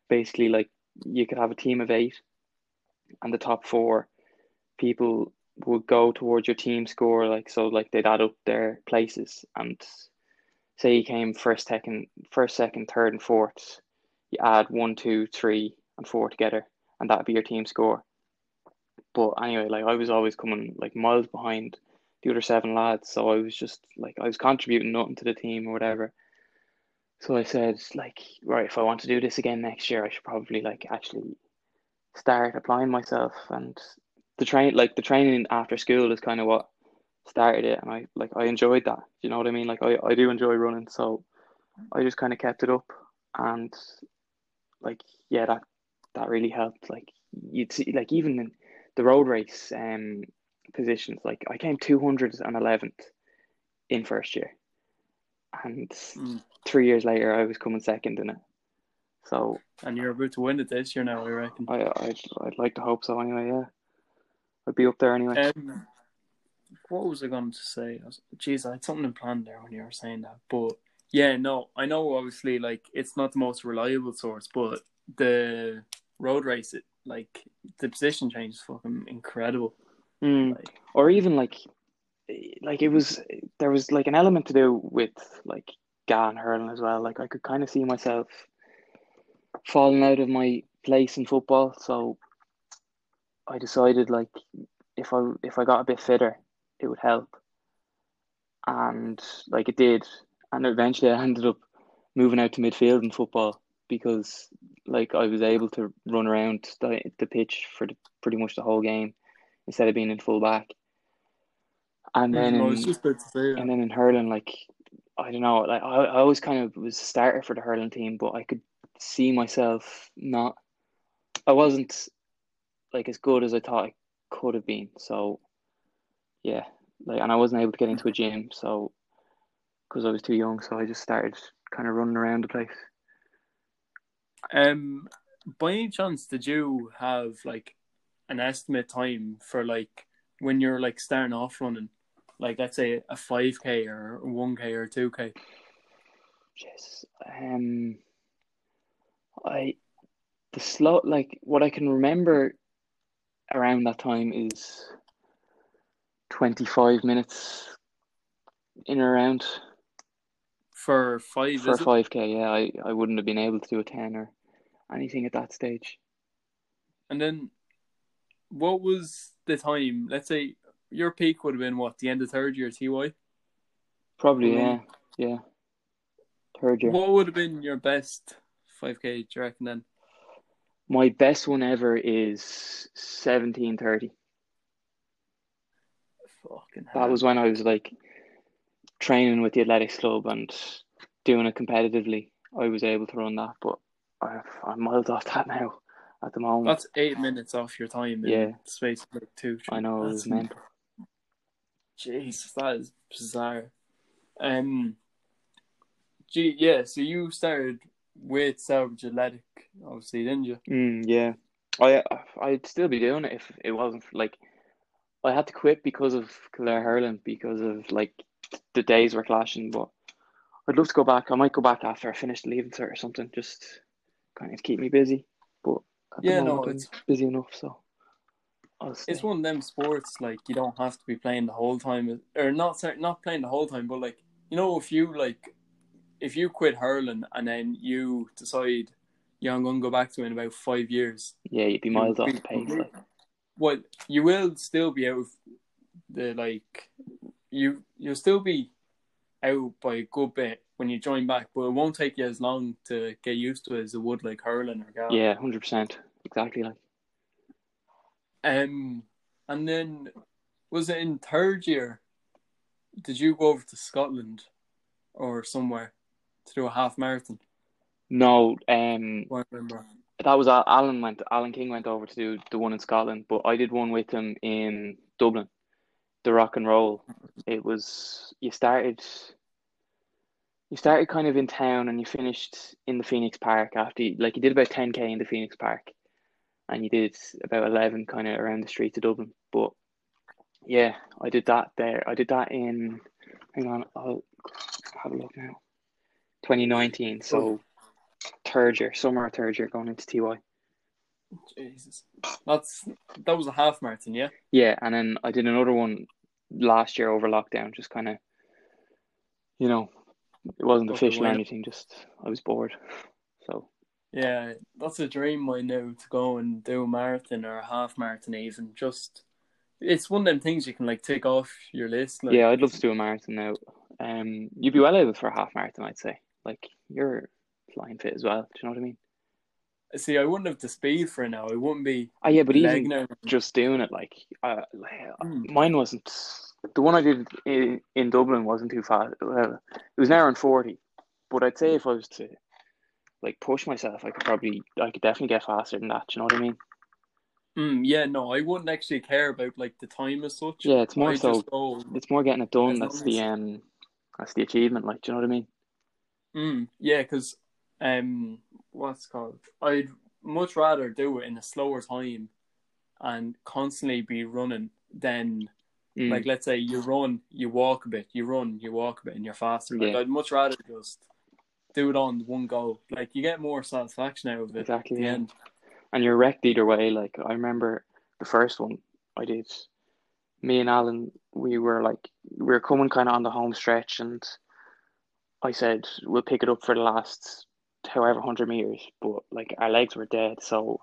basically, like you could have a team of eight, and the top four people would go towards your team score. Like so, like they'd add up their places and say you came first, second, first, second, third, and fourth, you add one, two, three, and four together, and that'd be your team score. But anyway, like I was always coming like miles behind the other seven lads, so I was just like I was contributing nothing to the team or whatever. So I said, like, right, if I want to do this again next year, I should probably like actually start applying myself and the train like the training after school is kind of what started it and I like I enjoyed that. You know what I mean? Like I, I do enjoy running, so I just kind of kept it up and like yeah, that that really helped. Like you'd see like even in the road race um positions, like I came two hundred and eleventh in first year. And Mm. three years later I was coming second in it. So And you're about to win it this year now, I reckon. I I'd, I'd like to hope so anyway, yeah. I'd be up there anyway. Um, what was I going to say? I was, geez, I had something in plan there when you were saying that. But yeah, no, I know obviously like it's not the most reliable source, but the road race, it like the position change is fucking incredible. Mm. Like, or even like like it was there was like an element to do with like GAN hurling as well. Like I could kind of see myself falling out of my place in football, so I decided like if I if I got a bit fitter, it would help. And like it did, and eventually I ended up moving out to midfield in football because like I was able to run around the, the pitch for the, pretty much the whole game instead of being in full back. And then in, was just about to say and then in hurling, like I don't know, like I, I always kind of was a starter for the hurling team, but I could see myself not. I wasn't like as good as I thought I could have been. So yeah, like, and I wasn't able to get into a gym, so because I was too young, so I just started kind of running around the place. Um, by any chance, did you have like an estimate time for like when you're like starting off running, like let's say a five k or one k or two k? Yes. Um, I the slow like what I can remember around that time is twenty five minutes in around For five, for a is it? five k. Yeah, I, I wouldn't have been able to do a ten or anything at that stage. And then, what was the time? Let's say your peak would have been what the end of third year TY. Probably, yeah, yeah. Third year. What would have been your best five k? Do you reckon then? My best one ever is seventeen thirty. Fucking That was when I was like training with the athletics club and doing it competitively. I was able to run that, but I, I'm miles off that now at the moment. That's eight minutes off your time Yeah. space like two. Three. I know it was mental. Jesus, that is bizarre. Um, gee, yeah. So you started with Celbridge Athletic, obviously, didn't you? Mm, yeah, I I'd still be doing it if it wasn't for, like I had to quit because of Claire Hurling because of like the days were clashing. But I'd love to go back. I might go back after I finish the leaving cert or something, just kind of keep me busy. But Yeah, no, it's- busy enough, so It's one of them sports like you don't have to be playing the whole time, or not not playing the whole time, but like you know if you like if you quit hurling and then you decide yeah I'm gonna go back to it in about five years, Yeah, you'd be miles off the pace. Like. well you will still be out of the like you you'll still be out by a good bit when you join back, but it won't take you as long to get used to it as it would like hurling or golf. Yeah, hundred percent, exactly. Like Um, and then was it in third year? Did you go over to Scotland or somewhere to do a half marathon? no, um, I remember. that was Alan went. Alan King went over to do the one in Scotland, but I did one with him in Dublin, the rock and roll. It was you started. You started kind of in town and you finished in the Phoenix Park after you, like you did about ten k in the Phoenix Park, and you did about eleven kind of around the streets of Dublin. But yeah, I did that there. I did that in. Hang on, I'll have a look now. Twenty nineteen. So oh. third year, summer of third year, going into TY. Jesus, that's that was a half marathon, yeah. Yeah, and then I did another one last year over lockdown, just kind of, you know, it wasn't official or anything, just I was bored. So, Yeah, that's a dream I know to go and do a marathon or a half marathon even. Just it's one of them things you can like take off your list. Like, yeah, I'd love to do a marathon now. Um, you'd be well able for a half marathon, I'd say. Like, you're flying fit as well. Do you know what I mean? See, I wouldn't have the speed for it now. It wouldn't be Oh, yeah, but even just doing it, like, uh, Mm. mine wasn't, the one I did in, in Dublin wasn't too fast. Well, it was an hour and 40, but I'd say if I was to, like, push myself, I could probably, I could definitely get faster than that. You know what I mean? Mm, yeah, no, I wouldn't actually care about like the time as such. Yeah, it's more I so go, it's more getting it done. That's the um, that's the achievement. Like, do you know what I mean? mm, yeah, because um, what's it called? I'd much rather do it in a slower time and constantly be running than Mm. like let's say you run, you walk a bit, you run, you walk a bit, and you're faster. Like Yeah. I'd much rather just do it on one go. Like you get more satisfaction out of it Exactly, at the yeah. end. and you're wrecked either way. Like I remember the first one I did. Me and Alan, we were like we were coming kind of on the home stretch, and I said we'll pick it up for the last however hundred meters, but like our legs were dead, so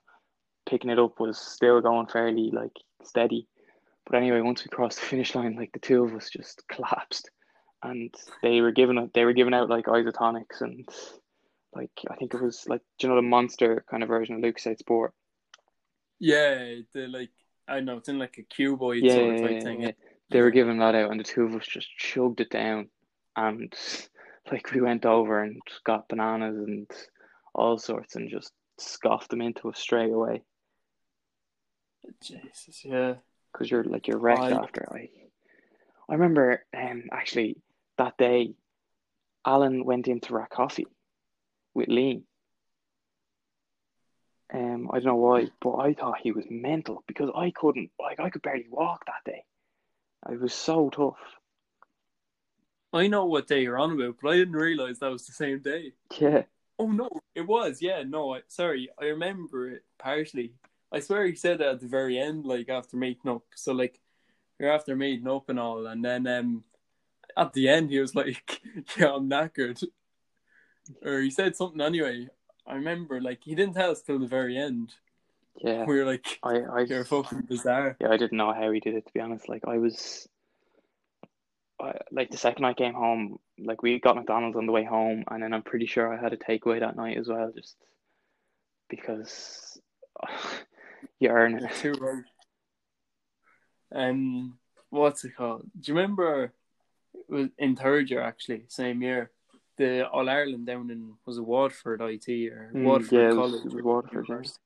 picking it up was still going fairly like steady. But anyway, once we crossed the finish line, like the two of us just collapsed, and they were giving they were giving out like isotonics and like I think it was like do you know the monster kind of version of Lucozade Sport. Yeah, the like I don't know, it's in like a cuboid Yeah, sort of yeah, thing. yeah. They were giving that out, and the two of us just chugged it down, and like we went over and got bananas and all sorts, and just scoffed them into us straight away Jesus, yeah. because you're like you're wrecked I- after. I I remember um actually that day, Alan went into our coffee with Lee. Um, I don't know why, but I thought he was mental because I couldn't, like, I could barely walk that day. It was so tough. I know what day you're on about, but I didn't realize that was the same day. Yeah. Oh no, it was. Yeah, no, I, sorry, I remember it partially. I swear he said it at the very end, like after meeting up. So like, you're after meeting up and all, and then um, at the end he was like, "Yeah, I'm knackered," or he said something anyway. I remember like he didn't tell us till the very end. Yeah. We were like, I, I, "You're fucking bizarre." yeah, I didn't know how he did it, to be honest. Like, I was, I, like, the second I came home, like, we got McDonald's on the way home, and then I'm pretty sure I had a takeaway that night as well, just because you earn it. too right. Um, what's it called? Do you remember? It was in third year actually, same year. The All Ireland down in was it Waterford IT or Mm, Waterford yeah, it was- College? it was or Waterford. University.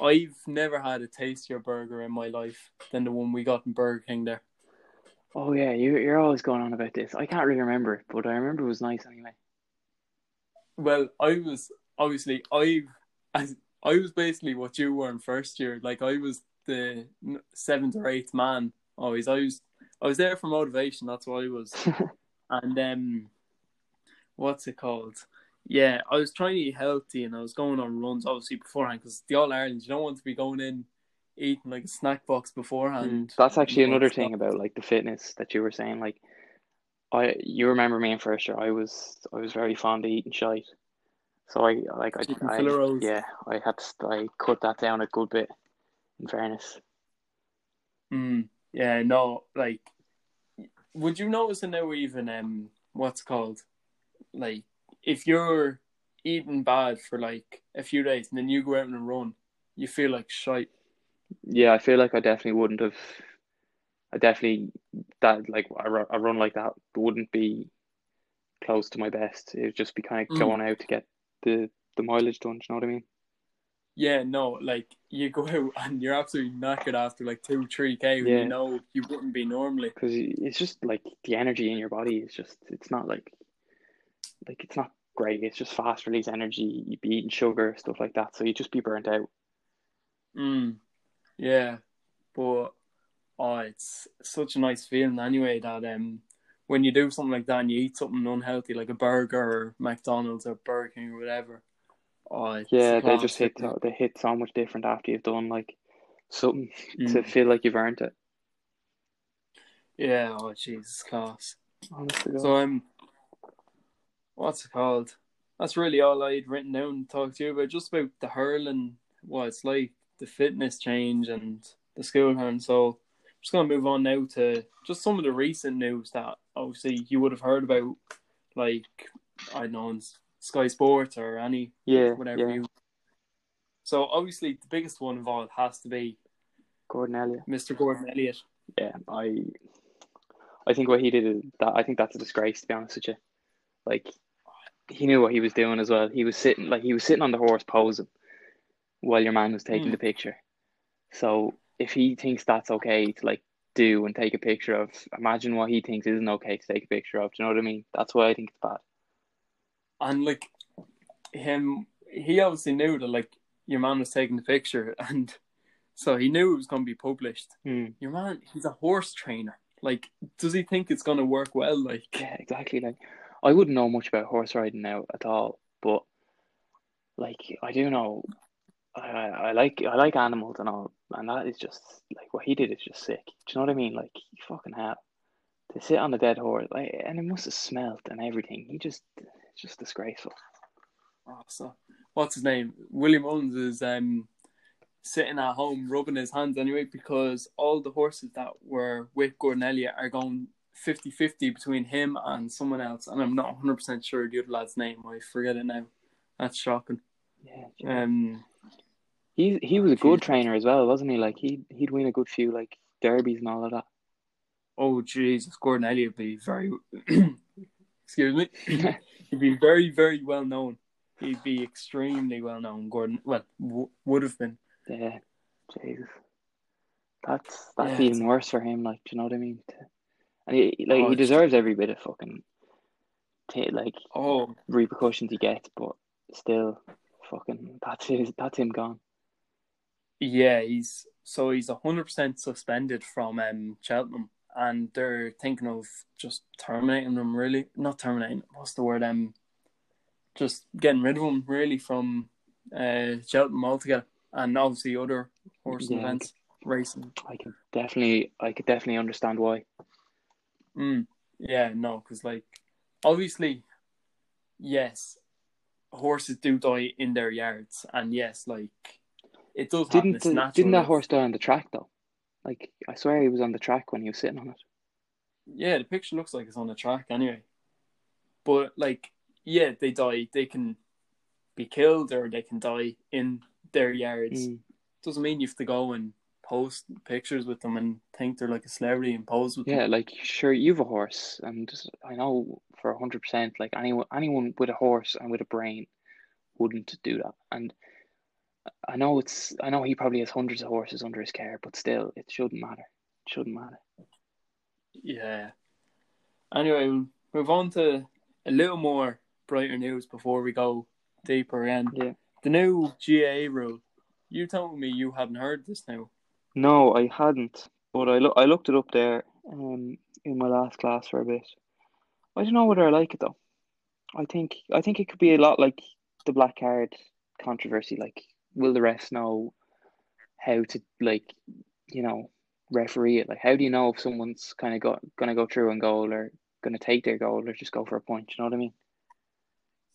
I've never had a tastier burger in my life than the one we got in Burger King there. Oh, yeah, you, you're always going on about this. I can't really remember it, but I remember it was nice anyway. Well, I was obviously I, as I was basically what you were in first year. Like I was the seventh or eighth man. Always, I was I was there for motivation. That's what I was. and um, what's it called? Yeah, I was trying to eat healthy, and I was going on runs obviously beforehand because the All Ireland. You don't want to be going in eating like a snack box beforehand. Mm, That's actually another thing about like the fitness that you were saying. Like, I you remember me in first year? I was I was very fond of eating shite, so I like I, I yeah I had to, I cut that down a good bit. In fairness, Mm, yeah, no, like, would you notice it now even um, what's called, like, if you're eating bad for like a few days and then you go out and run, you feel like shite. Yeah, I feel like I definitely wouldn't have. I definitely that like a, a run like that wouldn't be close to my best. It would just be kind of Mm. going out to get the the mileage done. Do you know what I mean? Yeah, no, like you go out and you're absolutely knackered after like two, three k. Yeah. you know you wouldn't be normally. because it's just like the energy in your body is just it's not like like it's not great it's just fast release energy you'd be eating sugar stuff like that so you'd just be burnt out Mm, yeah, but oh, it's such a nice feeling anyway that um when you do something like that and you eat something unhealthy like a burger or McDonald's or Burger King or whatever. Oh, it's yeah they just hit they hit so much different after you've done like something to Mm. feel like you've earned it Yeah, oh Jesus, class. to God. So um, what's it called? That's really all I'd written down to talk to you about, just about the hurling, what it's like, the fitness change, and the school. So I'm just gonna move on now to just some of the recent news that obviously you would have heard about, like I don't know, on Sky Sports or any yeah whatever yeah you. So obviously the biggest one of all has to be Gordon Elliott Mr. Gordon Elliott. yeah I I think what he did is that I think that's a disgrace to be honest with you like he knew what he was doing as well he was sitting like he was sitting on the horse posing while your man was taking Mm. the picture so if he thinks that's okay to like do and take a picture of imagine what he thinks isn't okay to take a picture of do you know what I mean that's why I think it's bad and like him he obviously knew that like your man was taking the picture and so he knew it was going to be published Hmm. your man he's a horse trainer like does he think it's going to work well like Yeah, exactly. Like, I wouldn't know much about horse riding now at all, but like I do know, I, I like I like animals and all, and that is just like what he did is just sick. Do you know what I mean? Like, he fucking hell, to sit on a dead horse, like, and it must have smelt and everything. He just, it's just disgraceful. oh, so what's his name Willie Mullins is um sitting at home rubbing his hands anyway because all the horses that were with gordon elliott are going 50-50 between him and someone else and i'm not 100% sure the other lad's name i forget it now that's shocking Yeah, um he he was a good Jeez. trainer as well, wasn't he? Like he he'd win a good few like derbies and all of that. Oh Jesus, Gordon Elliott be very, excuse me, he'd be very, very well known. He'd be extremely well known. Gordon, well, w- would have been. Yeah, Jesus, that's that's Yeah, even worse for him. Like, do you know what I mean? And he like Oh, he deserves every bit of fucking, t- like Oh, repercussions he gets, but still, fucking that's his, that's him gone. Yeah, he's so he's hundred percent suspended from um, Cheltenham, and they're thinking of just terminating him. Really, not terminating. What's the word? Um, just getting rid of him really from uh, Cheltenham altogether, and obviously other horse Yeah. events, racing. I can definitely I could definitely understand why. Mm, yeah, no, because like obviously, yes, horses do die in their yards, and yes, like it does. Didn't the, didn't that horse die on the track though? Like I swear he was on the track when he was sitting on it. Yeah, the picture looks like it's on the track anyway. But like, yeah, they die. They can be killed or they can die in their yards. Mm. Doesn't mean you have to go and post pictures with them and think they're like a celebrity and pose with Yeah, them. like sure you've a horse, and I know for hundred percent, like anyone anyone with a horse and with a brain wouldn't do that. And I know it's I know he probably has hundreds of horses under his care, but still, it shouldn't matter. It shouldn't matter. Yeah. Anyway, we'll move on to a little more brighter news before we go deeper in. Yeah. The new GAA rule. You told me you hadn't heard this now. No, I hadn't, but I look I looked it up there um in my last class for a bit. I don't know whether I like it though. I think I think it could be a lot like the black card controversy. Like, will the refs know how to like, you know, referee it? Like, how do you know if someone's kind of got gonna go through and goal or gonna take their goal or just go for a point? You know what I mean?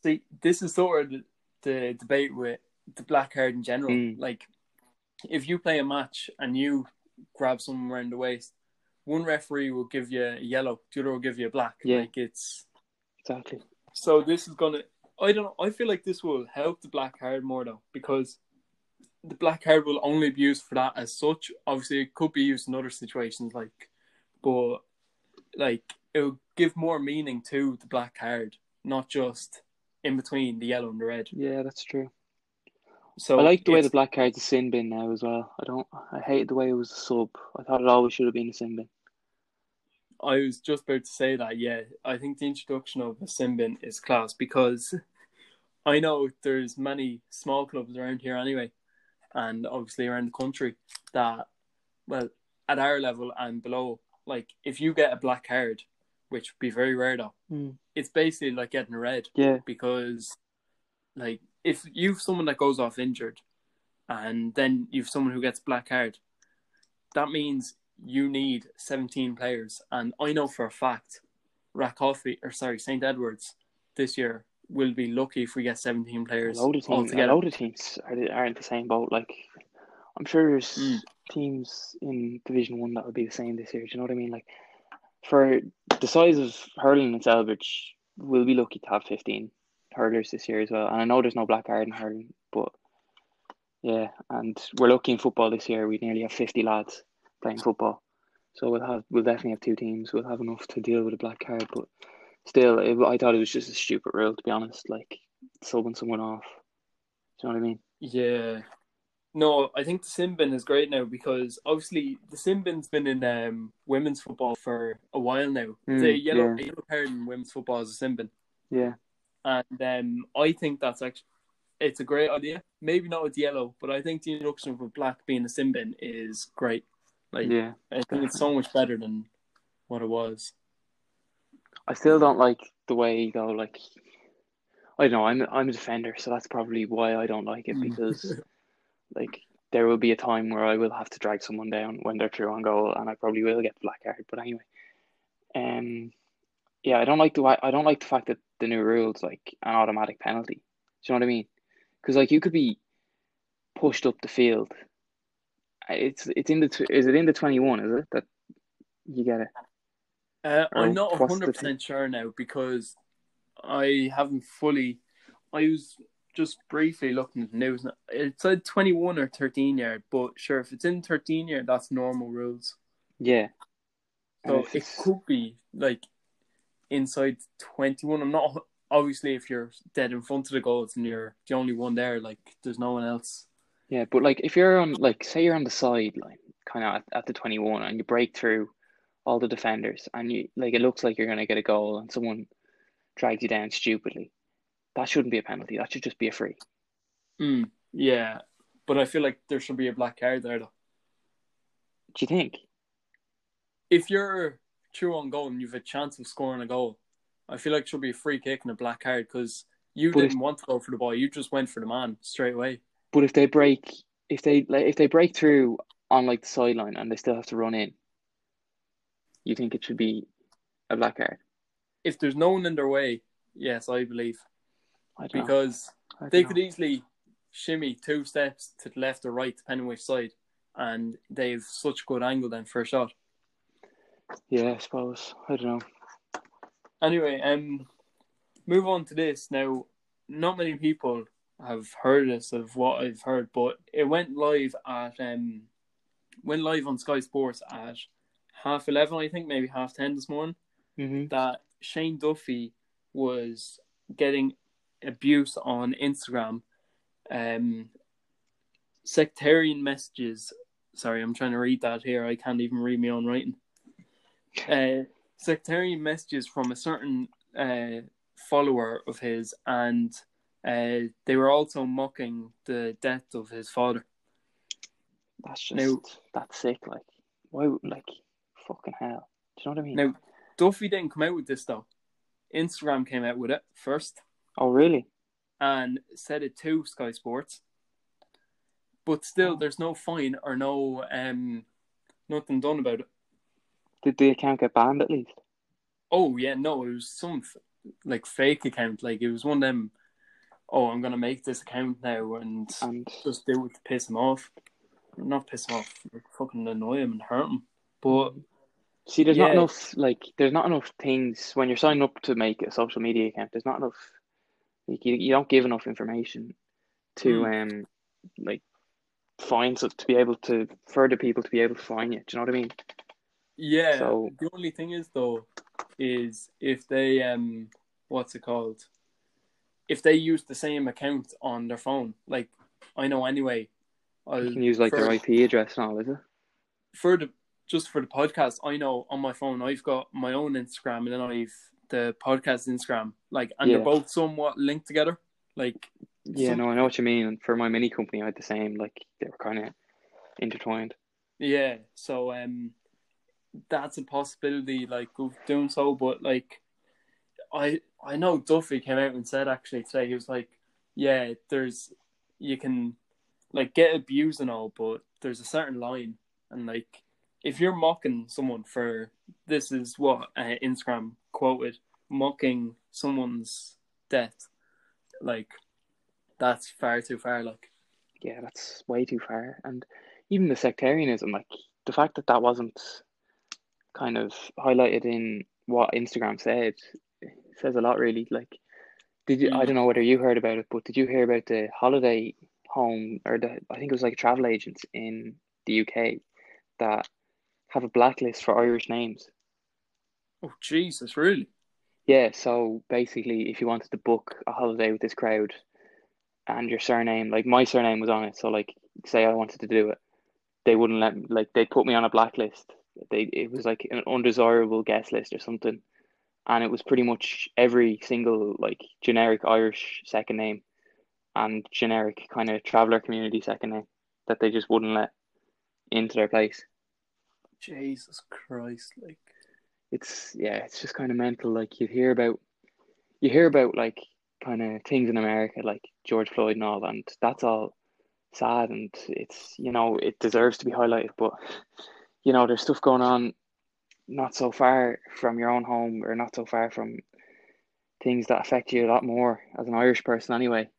See, this is sort of the, the debate with the black card in general. Mm. Like, if you play a match and you grab someone around the waist, one referee will give you a yellow, the other will give you a black. Yeah. Like it's Exactly. so. This is gonna. I don't know. I feel like this will help the black card more though because the black card will only be used for that as such. Obviously, it could be used in other situations, like, but like it will give more meaning to the black card, not just in between the yellow and the red. Yeah, that's true. So I like the way the black card's a sin bin now as well. I don't. I hate the way it was a sub. I thought it always should have been a sin bin. I was just about to say that. Yeah, I think the introduction of a sin bin is class because I know there's many small clubs around here anyway, and obviously around the country that, well, at our level and below, like if you get a black card, which would be very rare though, Mm. it's basically like getting a red Yeah, because, like, if you've someone that goes off injured, and then you've someone who gets black card, that means you need 17 players. And I know for a fact, Rathcoffey or sorry, St Edwards this year will be lucky if we get 17 a players load of teams. A load of teams are in the same boat. Like, I'm sure there's Mm. teams in Division One that will be the same this year. Do you know what I mean? Like, for the size of hurling in Celbridge, we'll be lucky to have 15 hurlers this year as well. And I know there's no black card in hurling, but yeah, and we're lucky in football this year. We nearly have 50 lads playing football, so we'll have we'll definitely have two teams. We'll have enough to deal with a black card, but still, it, I thought it was just a stupid rule to be honest. Like subbing someone off. Do you know what I mean? Yeah. No, I think the sin bin is great now because obviously the sin bin's been in um, women's football for a while now. Mm, the yellow, yeah. yellow card in women's football is a sin bin. Yeah. And um, I think that's actually it's a great idea. Maybe not with yellow, but I think the introduction of a black being a sin bin is great. Like Yeah. I think it's so much better than what it was. I still don't like the way you go. Like, I don't know. I'm I'm a defender, so that's probably why I don't like it Mm. because, like, there will be a time where I will have to drag someone down when they're through on goal, and I probably will get the black card. But anyway, um, yeah, I don't like the way I don't like the fact that the new rules like an automatic penalty. Do you know what I mean? Because like you could be pushed up the field. It's it's in the is it in the twenty one? Is it that you get it? Uh, I'm not what's 100 percent sure now because I haven't fully. I was just briefly looking at the news. It said 21 or 13 yard, but sure, if it's in 13 yard, that's normal rules. Yeah. So it it's- could be like inside 21. I'm not obviously if you're dead in front of the goals and you're the only one there, like there's no one else. Yeah, but like if you're on like say you're on the sideline, kind of at, at the twenty one, and you break through all the defenders, and you like it looks like you're gonna get a goal, and someone drags you down stupidly, that shouldn't be a penalty. That should just be a free. Mm, yeah, but I feel like there should be a black card there though. Do you think? If you're true on goal and you've a chance of scoring a goal, I feel like it should be a free kick and a black card because you But didn't if- want to go for the ball. You just went for the man straight away. But if they break, if they like, if they break through on like the sideline and they still have to run in, you think it should be a black card? If there's no one in their way, yes, I believe I because I they know. could easily shimmy two steps to the left or right, depending which side, and they've such good angle then for a shot. Yeah, I suppose. I don't know. Anyway, um, move on to this now. Not many people have heard this of what I've heard, but it went live at um, went live on Sky Sports at half eleven, I think, maybe half ten this morning. Mm-hmm. That Shane Duffy was getting abuse on Instagram, um, sectarian messages. Sorry, I'm trying to read that here. I can't even read my own writing. Uh, sectarian messages from a certain uh, follower of his, and uh, they were also mocking the death of his father. That's just Now- that's sick. Like, why? Like, fucking hell. Do you know what I mean? Now, Duffy didn't come out with this though. Instagram came out with it first Oh, really? and said it to Sky Sports. But still, Oh. there's no fine or no um nothing done about it. Did the account get banned at least? Oh yeah, no, it was some f- like fake account. Like it was one of them. Oh, I'm gonna make this account now and And just do it to piss him off. Not piss him off, fucking annoy him and hurt him. But see, there's not enough. Like, there's not enough things when you're signing up to make a social media account. There's not enough. Like, you, you don't give enough information to um, like, find so to be able to further people to be able to find you. Do you know what I mean? yeah, So- the only thing is though, is if they um, what's it called? If they use the same account on their phone, like I know anyway. I'll, You can use like for- their IP address and all, is it? for the just for the podcast, I know on my phone I've got my own Instagram and then I've the podcast Instagram, like, and Yeah. they're both somewhat linked together. Like, Yeah, some- no, I know what you mean. And for my mini company, I had the same. Like, they were kind of intertwined. yeah. So, um, that's a possibility, like, of doing so. But like, I I know Duffy came out and said actually today he was like, yeah, there's you can like get abused and all, but there's a certain line, and like if you're mocking someone for this is what uh, Instagram quoted mocking someone's death, like that's far too far. Like, Yeah, that's way too far. And even the sectarianism, like the fact that that wasn't kind of highlighted in what Instagram said, says a lot, really. Like, did you? I Mm. don't know whether you heard about it, but did you hear about the holiday home or the? I think it was like a travel agents in the UK that have a blacklist for Irish names. oh Jesus, really? Yeah, so basically, if you wanted to book a holiday with this crowd and your surname, like my surname was on it, so like, say I wanted to do it, they wouldn't let me, like, they put me on a blacklist. They, it was like an undesirable guest list or something. And it was pretty much every single, like, generic Irish second name and generic kind of traveller community second name that they just wouldn't let into their place. Jesus Christ! Like, it's yeah, it's just kind of mental. Like you hear about, you hear about like kind of things in America, like George Floyd and all, and that's all sad, and it's you know it deserves to be highlighted. But you know, there's stuff going on not so far from your own home, or not so far from things that affect you a lot more as an Irish person, anyway.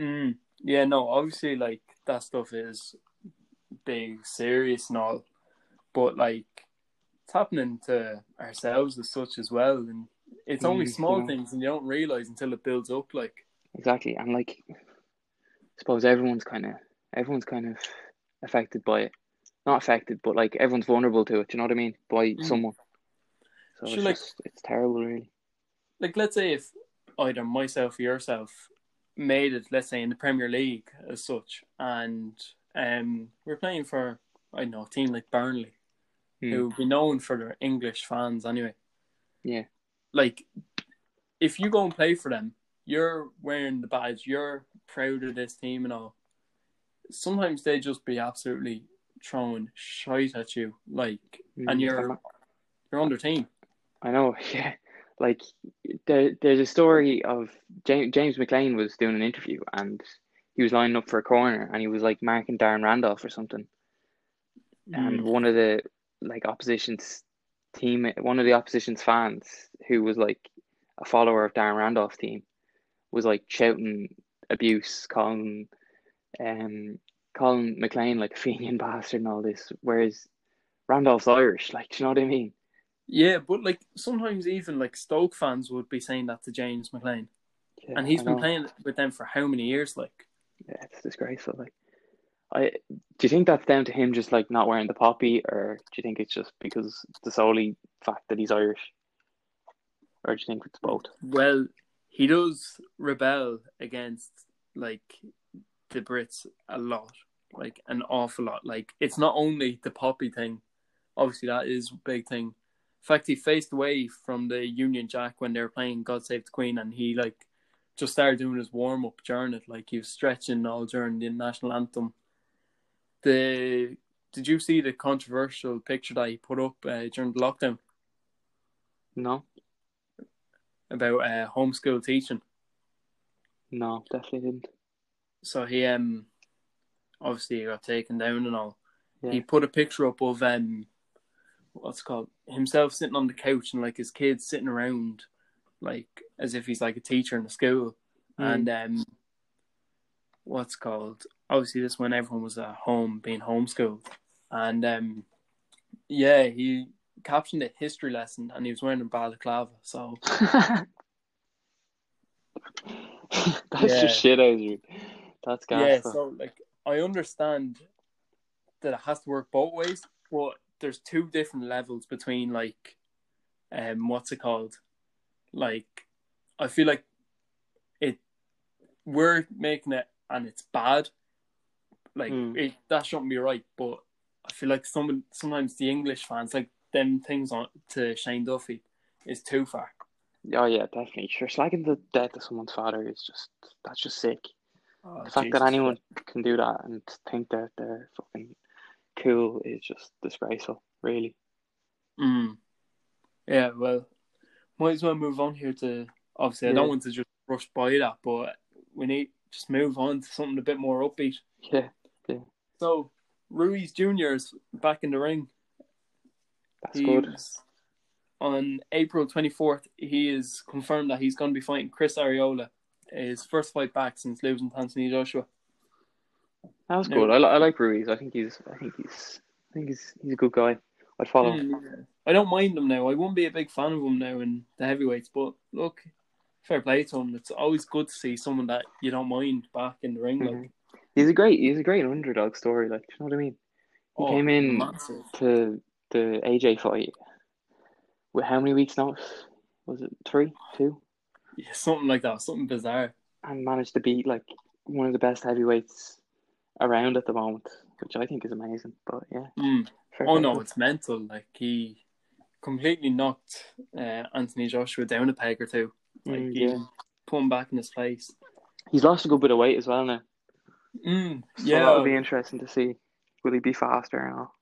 mm, yeah, no, obviously, like that stuff is big, serious, and all, but like it's happening to ourselves as such as well, and it's only Mm, small yeah. things, and you don't realize until it builds up. Like, Exactly, and like, I suppose everyone's kind of everyone's kind of affected by it. Not affected, but like everyone's vulnerable to it. Do you know what I mean? By Mm. someone. So Sure, it's like- just, it's terrible, really. like let's say if either myself or yourself made it, let's say in the Premier League as such, and um, we're playing for I don't know a team like Burnley, Hmm. who would be known for their English fans anyway. Yeah. Like, if you go and play for them, you're wearing the badge, you're proud of this team and all. Sometimes they just be absolutely throwing shite at you, like, Mm, and you're you're on their team. I know, yeah. Like there, there's a story of James James McClean was doing an interview and he was lining up for a corner and he was like marking Darren Randolph or something. And Mm. one of the like opposition's team, one of the opposition's fans who was like a follower of Darren Randolph's team, was like shouting abuse, calling, um, calling McClean like a Fenian bastard and all this. Whereas Randolph's Irish, like, do you know what I mean? Yeah, but like sometimes even like Stoke fans would be saying that to James McClean, Yeah, and he's been playing with them for how many years? Like, Yeah, it's disgraceful. Like, I do you think that's down to him just like not wearing the poppy, or do you think it's just because the solely fact that he's Irish, or do you think it's both? well, he does rebel against like the Brits a lot, like an awful lot. Like it's not only the poppy thing, obviously that is a big thing. In fact, he faced away from the Union Jack when they were playing God Save the Queen, and he like just started doing his warm up during it. Like he was stretching all during the national anthem. The did you see the controversial picture that he put up uh, during the lockdown No, about uh, homeschool teaching? no, definitely didn't. So he um obviously he got taken down and all. Yeah. He put a picture up of um what's it called himself sitting on the couch and like his kids sitting around like as if he's like a teacher in a school Mm. and um what's called obviously this when everyone was at home being homeschooled and um yeah he captioned a history lesson and he was wearing a balaclava so That's Yeah. just shit out of you. That's gas. yeah so like i understand that it has to work both ways but there's two different levels between like um what's it called like i feel like it we're making it and it's bad like Mm. it that shouldn't be right but i feel like some sometimes the english fans like them things on to shane duffy is too far Oh yeah, definitely. Sure, slagging the death of someone's father is just that's just sick. Oh, The fact Jesus. that anyone can do that and think that they're fucking cool is just disgraceful, really. Mm. Yeah, well, might as well move on here to. Obviously, I Yeah. don't want to just rush by that, but we need just move on to something a bit more upbeat. Yeah, So, Ruiz Jr. is back in the ring. that's good. on April 24th, he is confirmed that he's going to be fighting Chris Arreola. His first fight back since losing to Anthony Joshua. That was good. I, li- I like Ruiz. I think he's I think he's I think he's he's a good guy. I'd follow him. Mm, I don't mind him now. I won't be a big fan of him now in the heavyweights, but look, fair play to him. It's always good to see someone that you don't mind back in the ring. Like, Mhm. He's a great he's a great underdog story. Like, do you know what I mean? He oh, came in massive. to the AJ fight with how many weeks notice? Was it three, two? Yeah, something like that, something bizarre. And managed to beat like one of the best heavyweights around at the moment, which I think is amazing. But yeah, Mm. Oh no, it's mental. Like he completely knocked uh, Anthony Joshua down a peg or two. Like Mm, he yeah. put him back in his place. He's lost a good bit of weight as well now. Mm. So Yeah, that'll be interesting to see. Will he be faster and all?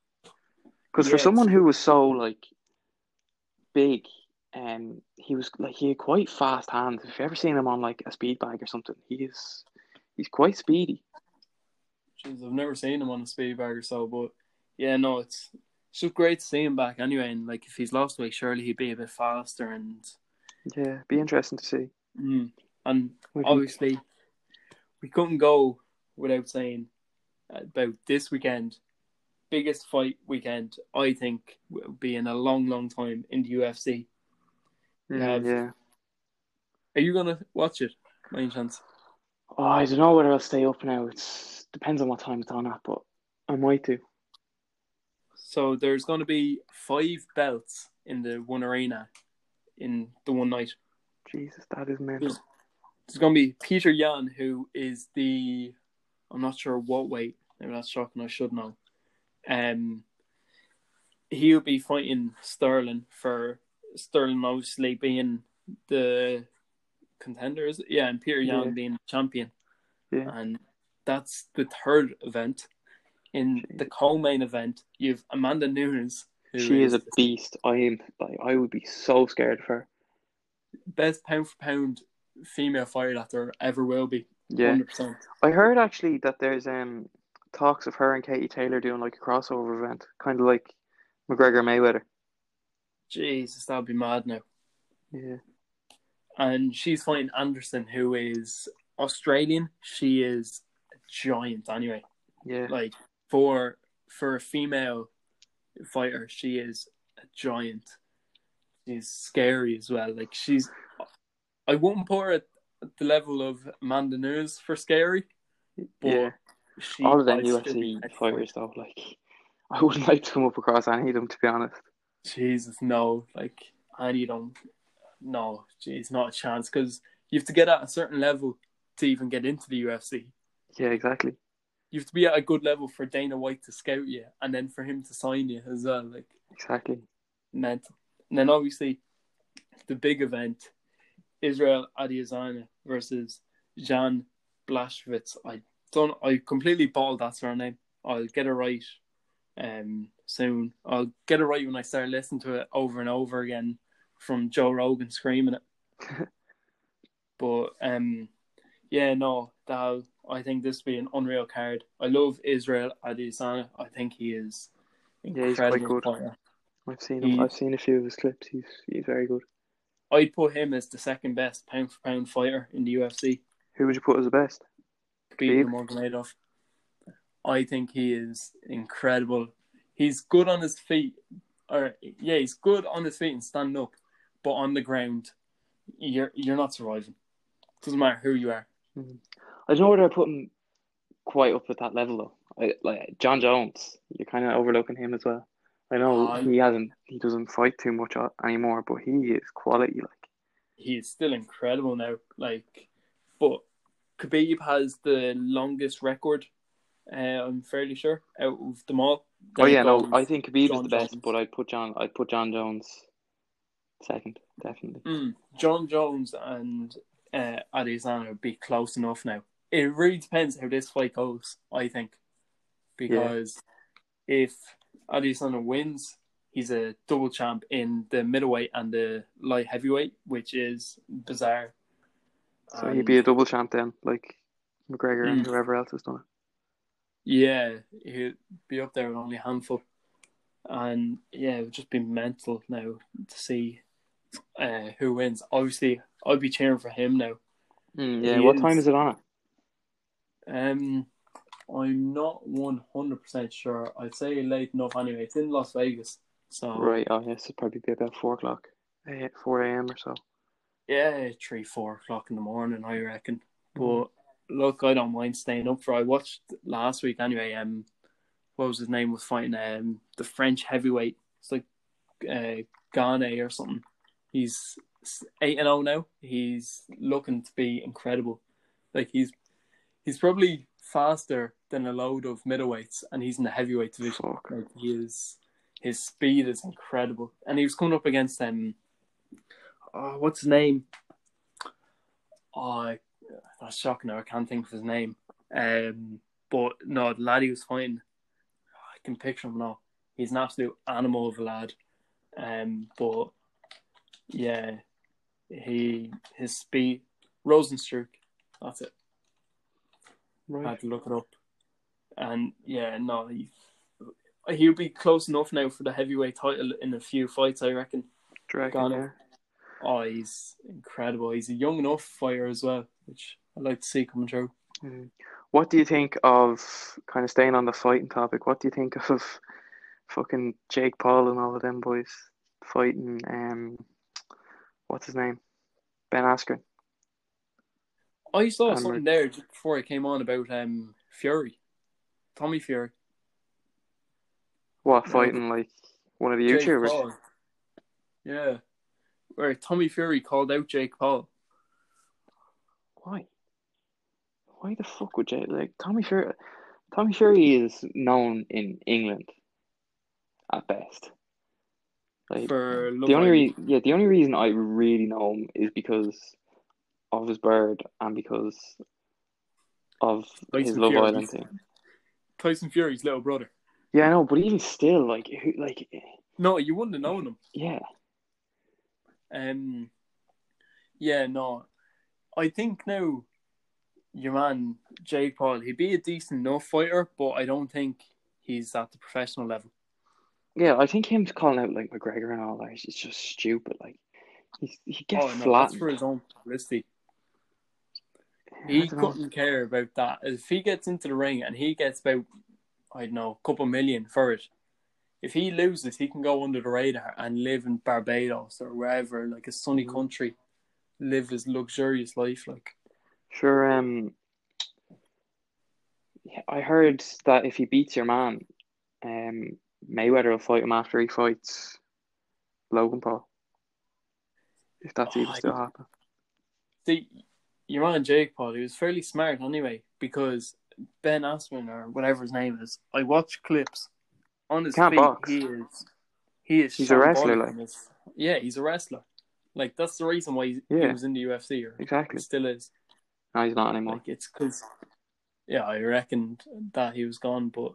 Because for someone who was so like big, um, he was like he had quite fast hands. If you've ever seen him on like a speed bag or something, he is he's quite speedy. Jeez, I've never seen him on a speed bag or so, but yeah, no, it's it's just great to see him back anyway. And like, if he's lost weight, surely he'd be a bit faster. And Yeah, be interesting to see. mm, and obviously, we couldn't go without saying about this weekend. Biggest fight weekend, I think, will be in a long, long time in the UFC. Mm, have- yeah. Are you gonna watch it? By any chance? Oh, I don't know whether I'll stay up now. It depends on what time it's on at, but I might do. So there's going to be five belts in the one arena in the one night. Jesus, that is mental. There's, there's going to be Peter Yan, who is the I'm not sure what weight. Maybe that's shocking. I should know. Um, he'll be fighting Sterling for Sterling, obviously being the contender. Is it? Yeah, and Peter Yan Yeah. being champion. Yeah. and that's the third event. In the co-main event, you've Amanda Nunes, who She is a beast. I am like I would be so scared of her. best pound for pound female fighter that there ever will be. Yeah. hundred percent. I heard actually that there's um talks of her and Katie Taylor doing like a crossover event, kind of like McGregor Mayweather. Jesus, that'd be mad now. Yeah. And she's fighting Anderson, who is Australian. She is a giant anyway. Yeah. Like for for a female fighter, she is a giant. She's scary as well. Like she's, I wouldn't put her at the level of Amanda Nunes for scary. But yeah. All of them UFC fighters though, like I wouldn't like to come up across any of them to be honest. Jesus, no. Like, I need them. No, geez, not a chance. Because you have to get at a certain level to even get into the UFC. Yeah, exactly. You have to be at a good level for Dana White to scout you, and then for him to sign you as well. Like, Exactly. mental. And then obviously, the big event, Israel Adesanya versus Jan Blachowicz. I don't. I completely bottled that surname. I'll get it right um soon. I'll get it right when I start listening to it over and over again from Joe Rogan screaming it. but um, yeah, no, that I think this will be an unreal card. I love Israel Adesanya. I think he is Yeah, he's quite good. fighter. I've seen him. He- I've seen a few of his clips. He's he's very good. I'd put him as the second best pound for pound fighter in the UFC, Who would you put as the best? Khabib? Nurmagomedov. I think he is incredible. He's good on his feet, or yeah, he's good on his feet and standing up, but on the ground, you're you're not surviving. It doesn't matter who you are. Mm-hmm. I don't know whether I put him quite up at that level though. I, like Jon Jones, you're kind of overlooking him as well. I know I- he hasn't, he doesn't fight too much anymore, but he is quality. Like He is still incredible now. Like, but Khabib has the longest record. Uh, I'm fairly sure out of them all. oh yeah, no, I think Khabib is the best, Jones. but I'd put Jon, I'd put Jon Jones second, definitely. Mm, Jon Jones and uh, Adesanya would be close enough now. It really depends how this fight goes, I think, because if Adesanya wins, he's a double champ in the middleweight and the light heavyweight, which is bizarre. So he'd be a double champ then, like McGregor and Mm. whoever else has done it. Yeah, he'd be up there with only a handful. And yeah, it would just be mental now to see uh, who wins. Obviously, I'd be cheering for him now. Mm, yeah, He what is- time is it on? Um, I'm not one hundred percent sure. I'd say late enough anyway. It's in Las Vegas, so Right, oh yes, it'd probably be about four o'clock, eh, four a.m. or so. yeah, three four o'clock in the morning, I reckon. But look, I don't mind staying up for. I watched last week anyway. Um, what was his name? Was fighting um the French heavyweight. It's like uh Gane or something. He's eight and zero now. He's looking to be incredible. Like he's he's probably faster than a load of middleweights, and he's in the heavyweight division. Like he is, his speed is incredible, and he was coming up against um, oh, what's his name? Oh, that's shocking. Now I can't think of his name. Um, but no, the lad he was fighting, I can picture him now. He's an absolute animal of a lad. Um, but yeah, he his speed, Rozenstruik, that's it. I had to look it up. And yeah, no, he, he'll be close enough now for the heavyweight title in a few fights, I reckon. Do you reckon, Gone. yeah? Oh, he's incredible. He's a young enough fighter as well, which I like to see coming through. Mm. What do you think of kind of staying on the fighting topic? What do you think of fucking Jake Paul and all of them boys fighting? Um, what's his name? Ben Askren. I saw And something we're- there just before I came on about um Fury, Tommy Fury, What fighting like one of the Jake YouTubers? Paul. Yeah, where Tommy Fury called out Jake Paul. Why? Why the fuck would Jake like Tommy Fury? Tommy Fury is known in England at best. Like For the only re- yeah, the only reason I really know him is because of his bird and because of his Tyson Love Fury. Island. Tyson Fury's little brother. Yeah, I know, but even still, like, who, like, No, you wouldn't have known him. yeah, Um, yeah, no, I think now your man Jake Paul, he'd be a decent enough fighter, but I don't think he's at the professional level. yeah. I think him calling out like McGregor and all that is just stupid. Like, he's, he gets oh no, that's for his own publicity. He don't know. couldn't care about that. If he gets into the ring and he gets about, I don't know, a couple million for it, if he loses, he can go under the radar and live in Barbados or wherever, like a sunny Mhm. country, live his luxurious life. Like, Sure. Um, yeah, I heard that if he beats your man, um, Mayweather will fight him after he fights Logan Paul. If that's Oh, even still happen. see, your man Jake Paul, he was fairly smart anyway because Ben Askren or whatever his name is, I watch clips on his Can't feet. box. He is, he is. He's a wrestler, like. on his- yeah, he's a wrestler. Like that's the reason why he, he was in the UFC or Exactly. he still is. No, he's not anymore. Like it's because, yeah, I reckoned that he was gone, but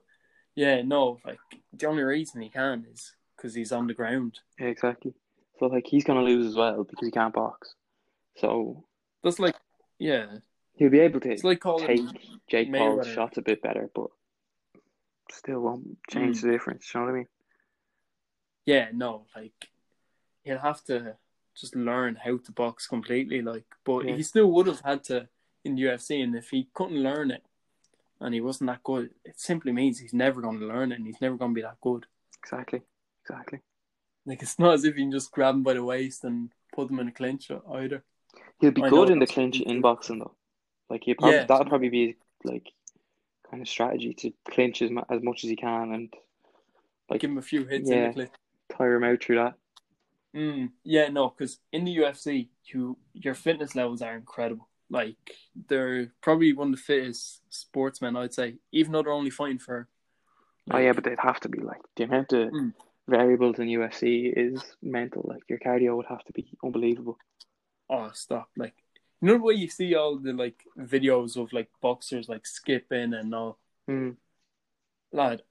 yeah, no, like the only reason he can is because he's on the ground. Yeah, exactly. So like he's gonna lose as well because he can't box. So That's like, yeah, he'll be able to it's like take Jake Paul's Mayweather. shots a bit better, but still won't change Mm. the difference. You know what I mean? yeah, no, like he'll have to just learn how to box completely. Like, but Yeah. he still would have had to in the UFC, and if he couldn't learn it and he wasn't that good, it simply means he's never going to learn it, and he's never going to be that good. Exactly. Exactly. Like, it's not as if you can just grab him by the waist and put him in a clinch either. He'll be I good know, in the clinch in boxing though. Like he probably Yeah. that'll probably be like kind of strategy to clinch as, as much as he can and like Give him a few hits in yeah. tire him out through that. Mm, yeah, no, because in the UFC, you your fitness levels are incredible. Like they're probably one of the fittest sportsmen, I'd say. Even though they're only fighting for. oh yeah, but they'd have to be like the amount of Mm. variables in UFC is mental. Like your cardio would have to be unbelievable. Oh, stop! Like you know the way you see all the like videos of like boxers like skipping and all. Mm. Lad,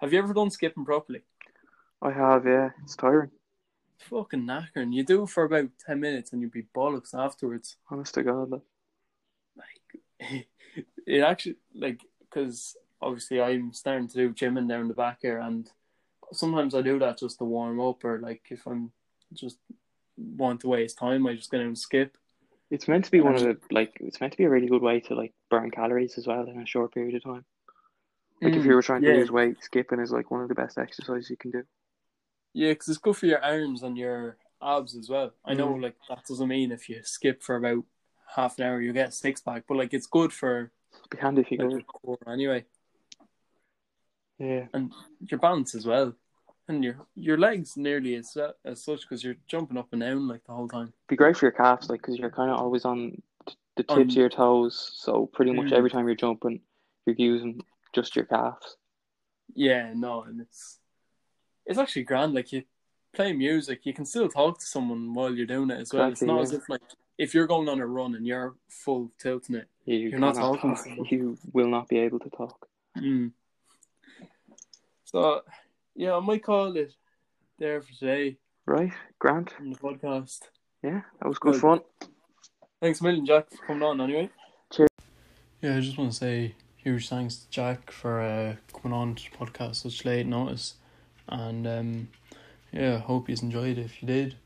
have you ever done skipping properly? I have, yeah. It's tiring. It's fucking knackering. You do it for about ten minutes and you'd be bollocks afterwards. Honest to God, like. like it actually like because obviously I'm starting to do gymming down the back here, and sometimes I do that just to warm up, or like if I'm just want to waste time, I just go and skip. It's meant to be one of the like. It's meant to be a really good way to like burn calories as well in a short period of time. Like if Mm, you were trying to yeah. lose weight, skipping is like one of the best exercises you can do. Yeah, because it's good for your arms and your abs as well. I know, Mm. like that doesn't mean if you skip for about half an hour you get a six pack, but like it's good for It'd be handy if you like, core anyway, Yeah. and your balance as well, and your your legs nearly as as such because you're jumping up and down like the whole time. be great for your calves, like, because you're kind of always on t- the tips On- of your toes. So pretty much Mm. every time you're jumping, you're using just your calves. Yeah, no, and it's it's actually grand. Like you play music, you can still talk to someone while you're doing it as well. Exactly, it's not yeah. as if like if you're going on a run and you're full tilting it. You You're not talking talk. You will not be able to talk. Mm. So yeah, I might call it there for today Right, Grant? on the podcast. Yeah, that was good Good. fun. Thanks a million, Jack, for coming on. Anyway. Cheers. Yeah, I just want to say huge thanks to Jack for uh, coming on to the podcast such late notice. And um, yeah, hope you enjoyed it. If you did,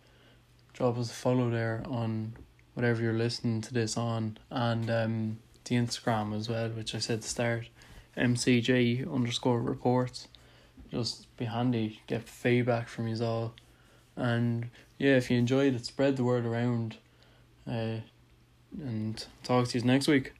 drop us a follow there on whatever you're listening to this on. And um, the Instagram as well, which I said to start MCG underscore reports. Just be handy, get feedback from you all. And yeah, if you enjoyed it, spread the word around. Uh, and talk to you next week.